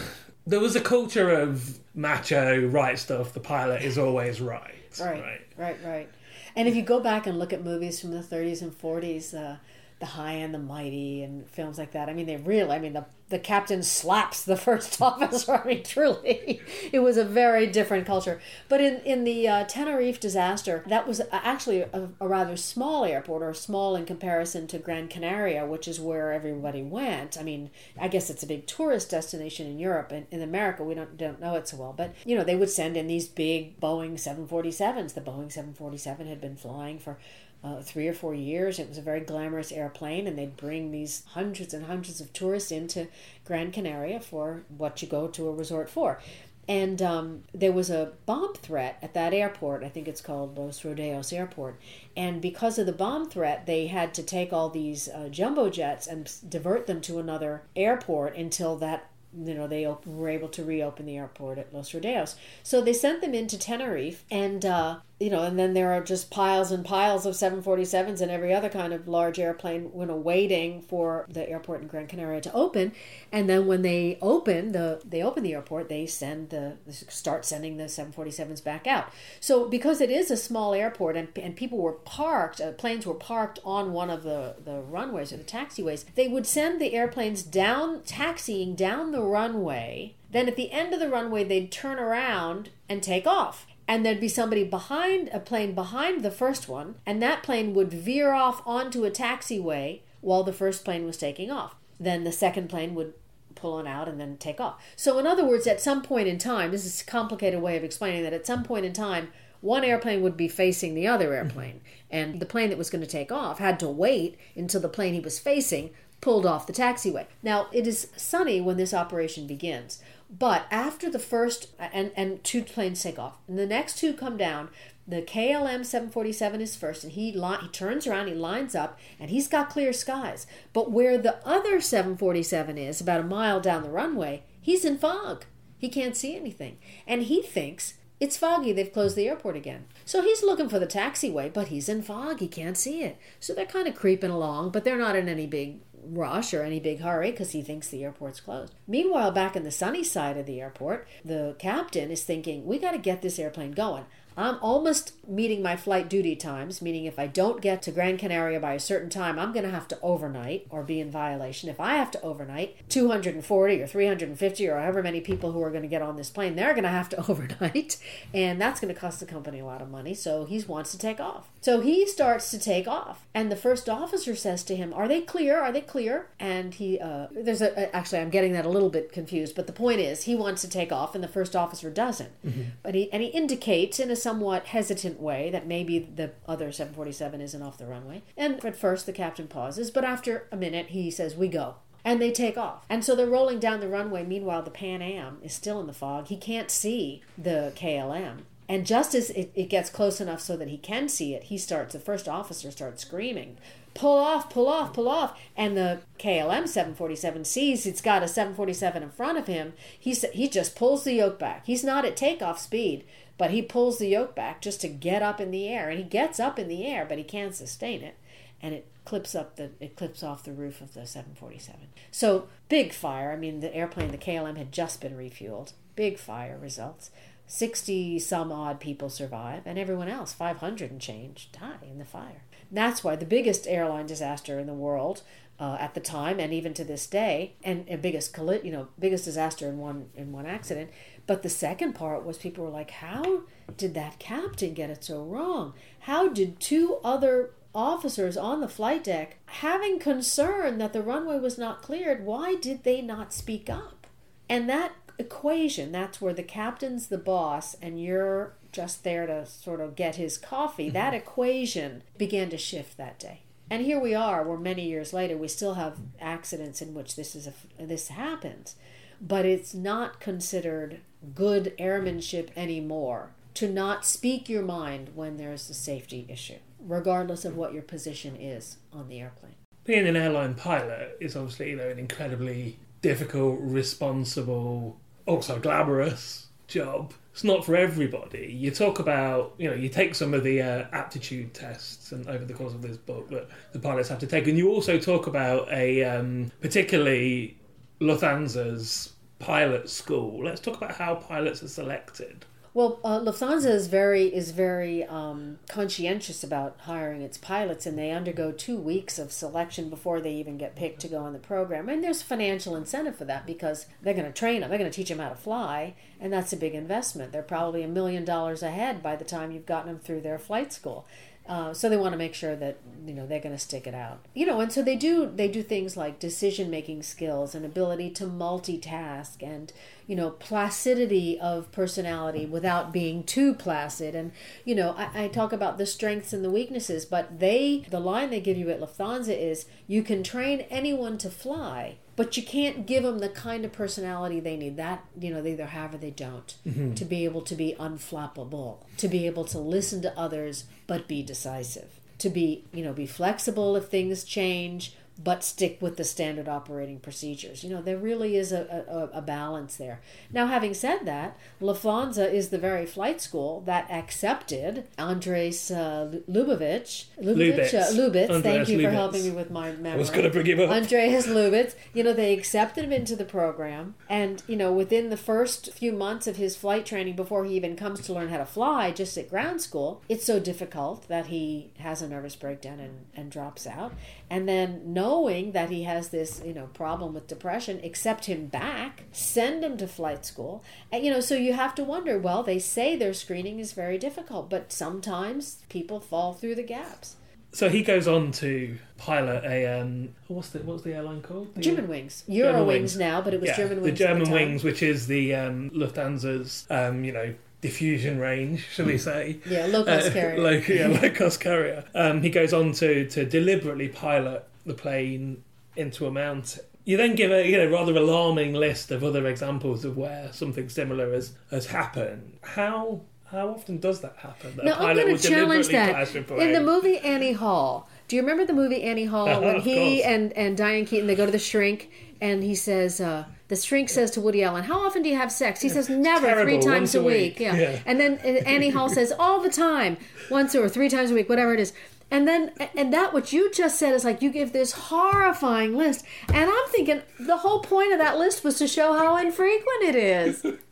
there was a culture of macho right stuff. The pilot is always right. Right, right, right, right. And if you go back and look at movies from the 30s and 40s, uh, the High and the Mighty and films like that. I mean, they really, I mean, the, the captain slaps the *laughs* first officer. I mean, truly, *laughs* it was a very different culture. But in, in the uh, Tenerife disaster, that was actually a, a, rather small airport, or small in comparison to Gran Canaria, which is where everybody went. I mean, I guess it's a big tourist destination in Europe. And in America, we don't, don't know it so well. But, you know, they would send in these big Boeing 747s. The Boeing 747 had been flying for uh, three or four years. It was a very glamorous airplane, and they'd bring these hundreds and hundreds of tourists into Gran Canaria for what you go to a resort for. And um, there was a bomb threat at that airport. I think it's called Los Rodeos Airport. And because of the bomb threat, they had to take all these uh, jumbo jets and divert them to another airport until that you know they were able to reopen the airport at Los Rodeos. So they sent them into Tenerife, and uh, you know, and then there are just piles and piles of 747s and every other kind of large airplane, you know, waiting for the airport in Gran Canaria to open. And then when they open the they open the airport, they send the start sending the 747s back out. So because it is a small airport and, and people were parked, uh, planes were parked on one of the the runways or the taxiways, they would send the airplanes down, taxiing down the runway. Then at the end of the runway, they'd turn around and take off and there'd be somebody behind a plane behind the first one, and that plane would veer off onto a taxiway while the first plane was taking off. Then the second plane would pull on out and then take off. So, in other words, at some point in time, this is a complicated way of explaining that at some point in time, one airplane would be facing the other mm-hmm. airplane, and the plane that was going to take off had to wait until the plane he was facing pulled off the taxiway. Now, it is sunny when this operation begins. But after the first, and, and two planes take off, and the next two come down, the KLM 747 is first, and he, li- he turns around, he lines up, and he's got clear skies. But where the other 747 is, about a mile down the runway, he's in fog. He can't see anything. And he thinks it's foggy. They've closed the airport again. So he's looking for the taxiway, but he's in fog. He can't see it. So they're kind of creeping along, but they're not in any big rush or any big hurry because he thinks the airport's closed. Meanwhile, back in the sunny side of the airport, the captain is thinking, we got to get this airplane going. I'm almost meeting my flight duty times, meaning if I don't get to Gran Canaria by a certain time, I'm going to have to overnight or be in violation. If I have to overnight, 240 or 350 or however many people who are going to get on this plane, they're going to have to *laughs* overnight. And that's going to cost the company a lot of money. So he wants to take off. So he starts to take off. And the first officer says to him, Are they clear? Are they clear? And he, uh, there's a, actually, I'm getting that a little bit confused, but the point is, he wants to take off and the first officer doesn't. Mm-hmm. But he, and he indicates in a somewhat hesitant way that maybe the other 747 isn't off the runway. And at first, the captain pauses, but after a minute, he says, We go. And they take off. And so they're rolling down the runway. Meanwhile, the Pan Am is still in the fog. He can't see the KLM. And just as it, it gets close enough so that he can see it, he starts, the first officer starts screaming, pull off, pull off, pull off. And the KLM 747 sees it's got a 747 in front of him. He, he just pulls the yoke back. He's not at takeoff speed, but he pulls the yoke back just to get up in the air and he gets up in the air but he can't sustain it. And it clips up the it clips off the roof of the 747 so big fire. I mean the airplane the klm had just been refueled. Big fire results. 60 some odd people survive and everyone else 500 and change die in the fire. That's why the biggest airline disaster in the world uh, at the time and even to this day and, and biggest you know biggest disaster in one in one accident but the second part was people were like, how did that captain get it so wrong? How did two other officers on the flight deck, having concern that the runway was not cleared, why did they not speak up? And that equation, that's where the captain's the boss and you're just there to sort of get his coffee, mm-hmm. that equation began to shift that day. And here we are, where many years later we still have accidents in which this is a, this happens, but it's not considered good airmanship anymore to not speak your mind when there's a safety issue, regardless of what your position is on the airplane. Being an airline pilot is obviously you know an incredibly difficult, responsible, also glamorous job. It's not for everybody. You talk about, you know, you take some of the uh, aptitude tests, and over the course of this book that the pilots have to take, and you also talk about a um, particularly Lufthansa's pilot school. Let's talk about how pilots are selected. Well, uh, Lufthansa is very is very um, conscientious about hiring its pilots, and they undergo two weeks of selection before they even get picked to go on the program. And there's financial incentive for that because they're going to train them, they're going to teach them how to fly, and that's a big investment. They're probably a million dollars ahead by the time you've gotten them through their flight school. Uh, so they want to make sure that you know they're going to stick it out. You know and so they do they do things like decision making skills and ability to multitask and you know placidity of personality without being too placid. And you know I, I talk about the strengths and the weaknesses but they the line they give you at lufthansa is you can train anyone to fly but you can't give them the kind of personality they need. That you know they either have or they don't. Mhm. to be able to be unflappable. To be able to listen to others but be decisive. To be you know be flexible if things change but stick with the standard operating procedures. You know there really is a, a, a balance there. Now having said that lufthansa is the very flight school that accepted andres uh, lubavitch Lubitz. uh, Lubitz. thank Andreas you for helping me with my memory. Was gonna bring him up. andreas lubitz. You know they accepted him into the program. And you know within the first few months of his flight training before he even comes to learn how to fly just at ground school it's so difficult that he has a nervous breakdown and, and drops out and then knowing that he has this you know problem with depression accept him back send him to flight school and, you know so you have to wonder well they say their screening is very difficult but sometimes people fall through the gaps So he goes on to pilot a um, what's the what's the airline called? The- Germanwings. Euro Wings now, but it was Yeah, German The Wings the German time. Wings, which is the um, Lufthansa's um, you know diffusion range, shall we say? Yeah, low-cost carrier. Like, yeah, *laughs* low cost carrier. Um, he goes on to to deliberately pilot the plane into a mountain. You then give a you know rather alarming list of other examples of where something similar has has happened. How how often does that happen? That a Now I'm going to challenge deliberately crash a that. In the movie *laughs* Annie Hall, do you remember the movie Annie Hall *laughs* when he and, and Diane Keaton they go to the shrink and he says uh, the shrink says to Woody Allen, "How often do you have sex?" He says, "Never, terrible, three times a a week." week. Yeah. Yeah. and then uh, Annie Hall *laughs* says, "All the time, once or three times a week, whatever it is." And then, and that what you just said is like you give this horrifying list, and I'm thinking the whole point of that list was to show how infrequent it is. *laughs*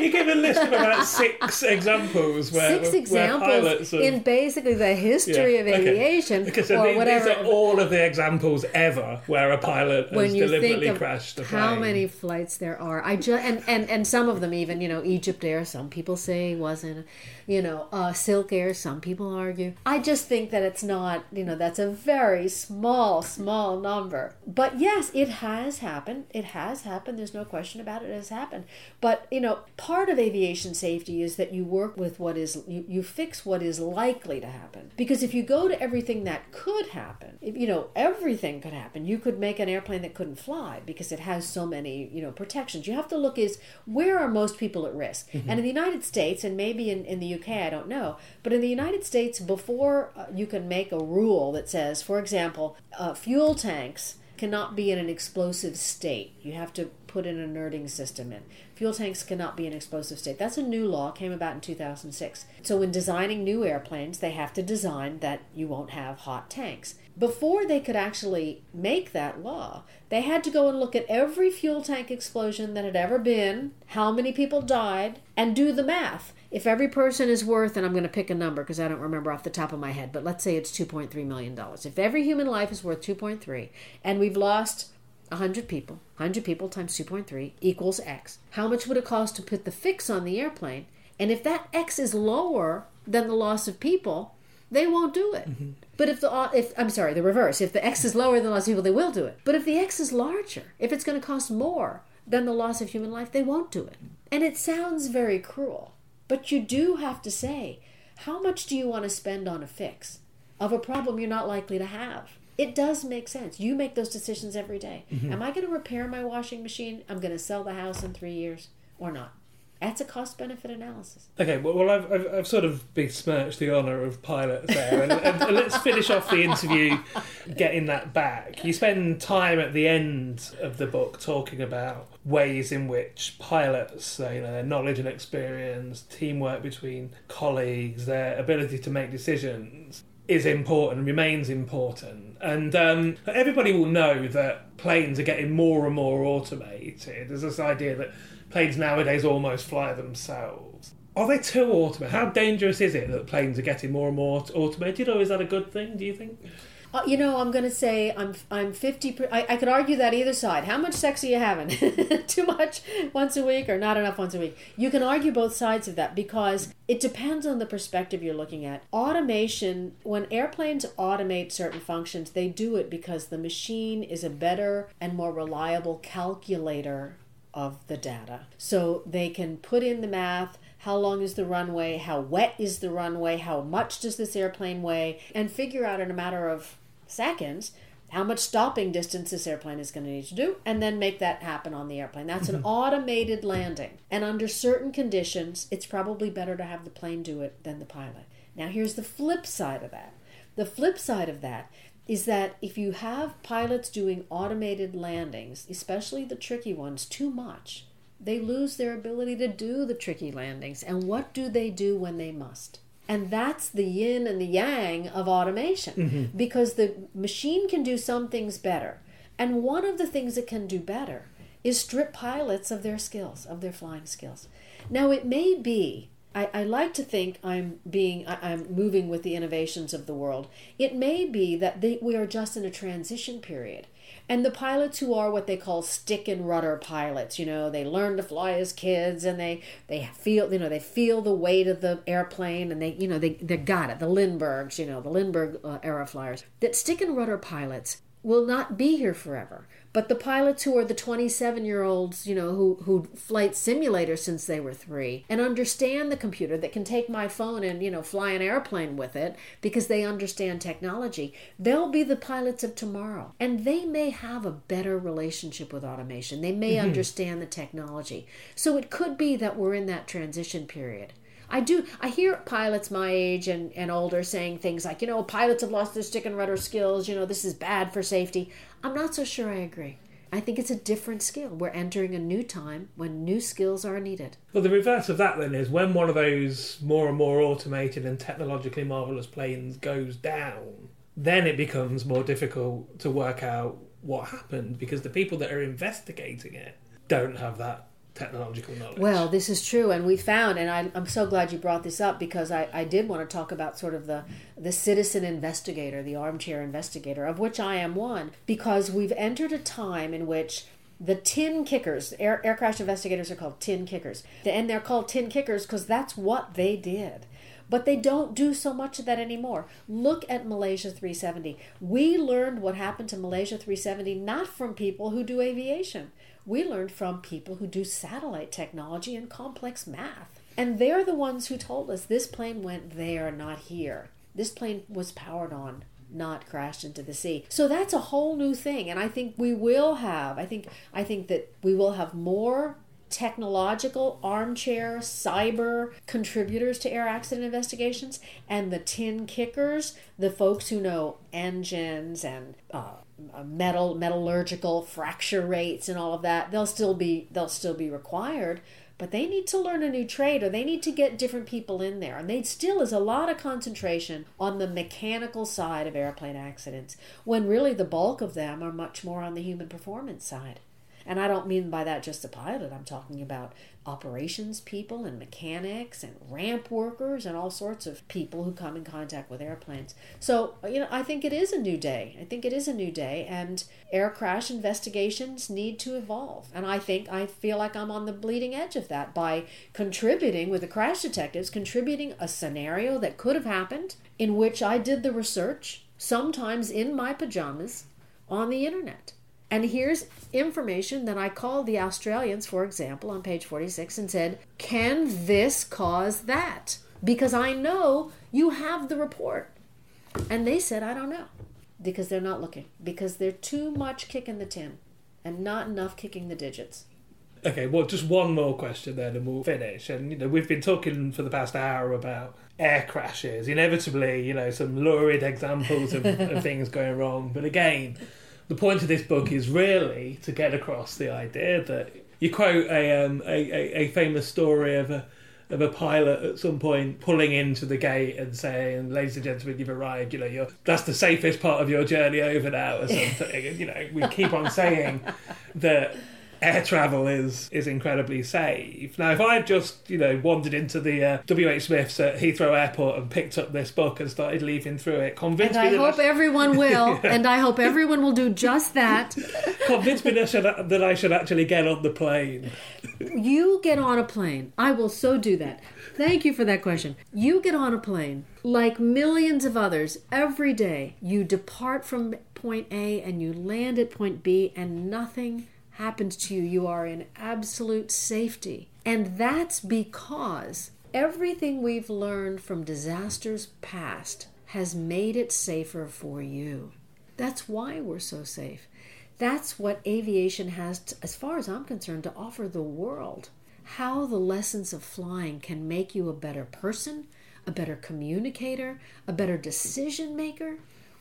You give a list of about six examples where Six where examples pilots have- in basically the history Yeah, of aviation Okay, so or these, whatever. these are all of the examples ever where a pilot has when you deliberately think of crashed a plane. how many flights there are, I just and, and and some of them even you know EgyptAir. Some people say wasn't, you know, uh, SilkAir. Some people argue. I just think that it's not. You know, that's a very small, small number. But yes, it has happened. It has happened. There's no question about it. It has happened. But you know, part of aviation safety is that you work with what is you, you fix what is likely to happen. Because if you go to everything that could happen, if, you know, everything could happen. You could make an airplane that couldn't fly because it has so many, you know, protections. You have to look is where are most people at risk? Mm-hmm. And in the United States and maybe in, in the UK, I don't know, but in the United States, before uh, you can make a rule that says, for example, uh, fuel tanks cannot be in an explosive state. You have to put an inerting system in. Fuel tanks cannot be in explosive state. That's a new law, came about in 2006. So when designing new airplanes, they have to design that you won't have hot tanks. Before they could actually make that law, they had to go and look at every fuel tank explosion that had ever been, how many people died, and do the math. If every person is worth, and I'm going to pick a number because I don't remember off the top of my head, but let's say it's $2.3 million. If every human life is worth 2.3 and we've lost 100 people, 100 people times 2.3 equals X, how much would it cost to put the fix on the airplane? And if that X is lower than the loss of people, they won't do it. But if the if I'm sorry, the reverse. If the X is lower than loss of people, they will do it. But if the X is larger, if it's going to cost more, than the loss of human life, they won't do it. And it sounds very cruel, but you do have to say, how much do you want to spend on a fix of a problem you're not likely to have? It does make sense. You make those decisions every day. Mhm. Am I going to repair my washing machine? I'm going to sell the house in three years or not? That's a cost benefit analysis. Okay, well, well I've, I've, I've sort of besmirched the honour of pilots there, and, and, and let's finish off the interview getting that back. You spend time at the end of the book talking about ways in which pilots, you know, their knowledge and experience, teamwork between colleagues, their ability to make decisions is important remains important. And um, everybody will know that planes are getting more and more automated. There's this idea that planes nowadays almost fly themselves. Are they too automated? How dangerous is it that planes are getting more and more automated, or is that a good thing? Do you think? Uh, you know, I'm going to say I'm I'm 50. Per, I, I could argue that either side. How much sex are you having? *laughs* Too much once a week or not enough once a week? You can argue both sides of that because it depends on the perspective you're looking at. Automation, when airplanes automate certain functions, they do it because the machine is a better and more reliable calculator of the data. So they can put in the math. How long is the runway? How wet is the runway? How much does this airplane weigh? And figure out in a matter of seconds how much stopping distance this airplane is going to need to do, and then make that happen on the airplane. That's an mm-hmm. automated landing. And under certain conditions, it's probably better to have the plane do it than the pilot. Now, here's the flip side of that. The flip side of that is that if you have pilots doing automated landings, especially the tricky ones, too much, they lose their ability to do the tricky landings. And what do they do when they must? And that's the yin and the yang of automation Mhm. because the machine can do some things better. And one of the things it can do better is strip pilots of their skills, of their flying skills. Now, it may be, I, I like to think I'm being, I, I'm moving with the innovations of the world. It may be that they, we are just in a transition period. And the pilots who are what they call stick and rudder pilots, you know, they learn to fly as kids and they, they feel, you know, they feel the weight of the airplane and they, you know, they, they got it. The Lindberghs, you know, the Lindbergh uh, era flyers. That stick and rudder pilots will not be here forever. But the pilots who are the 27 year olds, you know, who, who flight simulators since they were three and understand the computer that can take my phone and, you know, fly an airplane with it because they understand technology, they'll be the pilots of tomorrow. And they may have a better relationship with automation. They may Mhm. understand the technology. So it could be that we're in that transition period. I do. I hear pilots my age and, and older saying things like, you know, pilots have lost their stick and rudder skills. You know, this is bad for safety. I'm not so sure I agree. I think it's a different skill. We're entering a new time when new skills are needed. Well, the reverse of that then is when one of those more and more automated and technologically marvelous planes goes down, then it becomes more difficult to work out what happened because the people that are investigating it don't have that technological knowledge. Well, this is true, and we found, and I, I'm so glad you brought this up because I, I did want to talk about sort of the the citizen investigator, the armchair investigator, of which I am one, because we've entered a time in which the tin kickers, air, air crash investigators are called tin kickers, and they're called tin kickers because that's what they did. But they don't do so much of that anymore. Look at Malaysia 370. We learned what happened to Malaysia 370 not from people who do aviation. We learned from people who do satellite technology and complex math. And they're the ones who told us this plane went there, not here. This plane was powered on, not crashed into the sea. So that's a whole new thing. And I think we will have, I think I think that we will have more technological armchair cyber contributors to air accident investigations and the tin kickers the folks who know engines and uh, Uh, metal metallurgical fracture rates and all of that they'll still be they'll still be required but they need to learn a new trade or they need to get different people in there and they still is a lot of concentration on the mechanical side of airplane accidents when really the bulk of them are much more on the human performance side and I don't mean by that just the pilot. I'm talking about operations people and mechanics and ramp workers and all sorts of people who come in contact with airplanes. So, you know, I think it is a new day. I think it is a new day and air crash investigations need to evolve. And I think I feel like I'm on the bleeding edge of that by contributing with the crash detectives, contributing a scenario that could have happened in which I did the research, sometimes in my pajamas, on the internet And here's information that I called the Australians, for example, on page 46 and said, Can this cause that? Because I know you have the report. And they said, I don't know. Because they're not looking. Because they're too much kicking the tin and not enough kicking the digits. Okay, well, just one more question then, and we'll finish. And you know, we've been talking for the past hour about air crashes. Inevitably, you know, some lurid examples of, of *laughs* things going wrong. But again, the point of this book is really to get across the idea that you quote a um, a, a, famous story of a of a pilot at some point pulling into the gate and saying, "Ladies and gentlemen, you've arrived. You know, you're that's the safest part of your journey over now," or *laughs* something. and, you know, we keep on saying that air travel is is incredibly safe. Now, if I'd just you know wandered into the uh, WH Smiths at Heathrow Airport and picked up this book and started leafing through it, convinced And me I that hope everyone will, *laughs* and I hope everyone will do just that. convinced me that I, should, that I should actually get on the plane. You get on a plane. I will so do that. Thank you for that question. You get on a plane, like millions of others, every day. You depart from point A and you land at point B, and nothing happens to you. You are in absolute safety. And that's because everything we've learned from disasters past has made it safer for you. That's why we're so safe. That's what aviation has, to, as far as I'm concerned, to offer the world. How the lessons of flying can make you a better person, a better communicator, a better decision maker.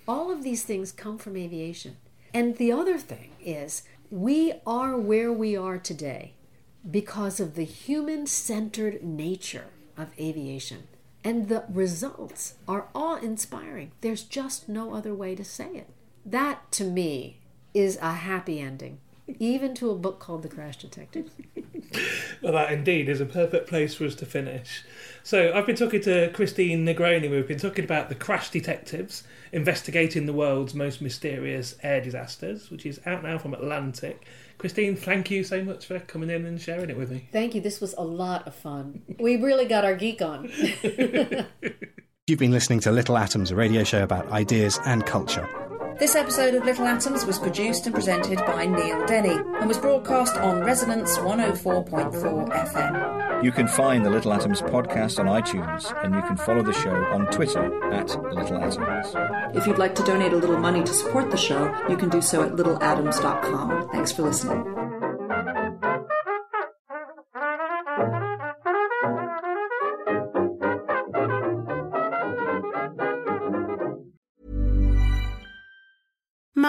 All of these things come from aviation. And the other thing is, we are where we are today because of the human centered nature of aviation. And the results are awe inspiring. There's just no other way to say it. That, to me, is a happy ending, even to a book called The Crash Detectives. *laughs* Well, that indeed is a perfect place for us to finish. So, I've been talking to Christine Negroni. We've been talking about the Crash Detectives, investigating the world's most mysterious air disasters, which is out now from Atlantic. Christine, thank you so much for coming in and sharing it with me. Thank you. This was a lot of fun. We really got our geek on. *laughs* *laughs* You've been listening to Little Atoms, a radio show about ideas and culture. This episode of Little Atoms was produced and presented by Neil Denny and was broadcast on Resonance 104.4 FM. You can find the Little Atoms podcast on iTunes, and you can follow the show on Twitter at Little Atoms. If you'd like to donate a little money to support the show, you can do so at littleatoms.com. Thanks for listening.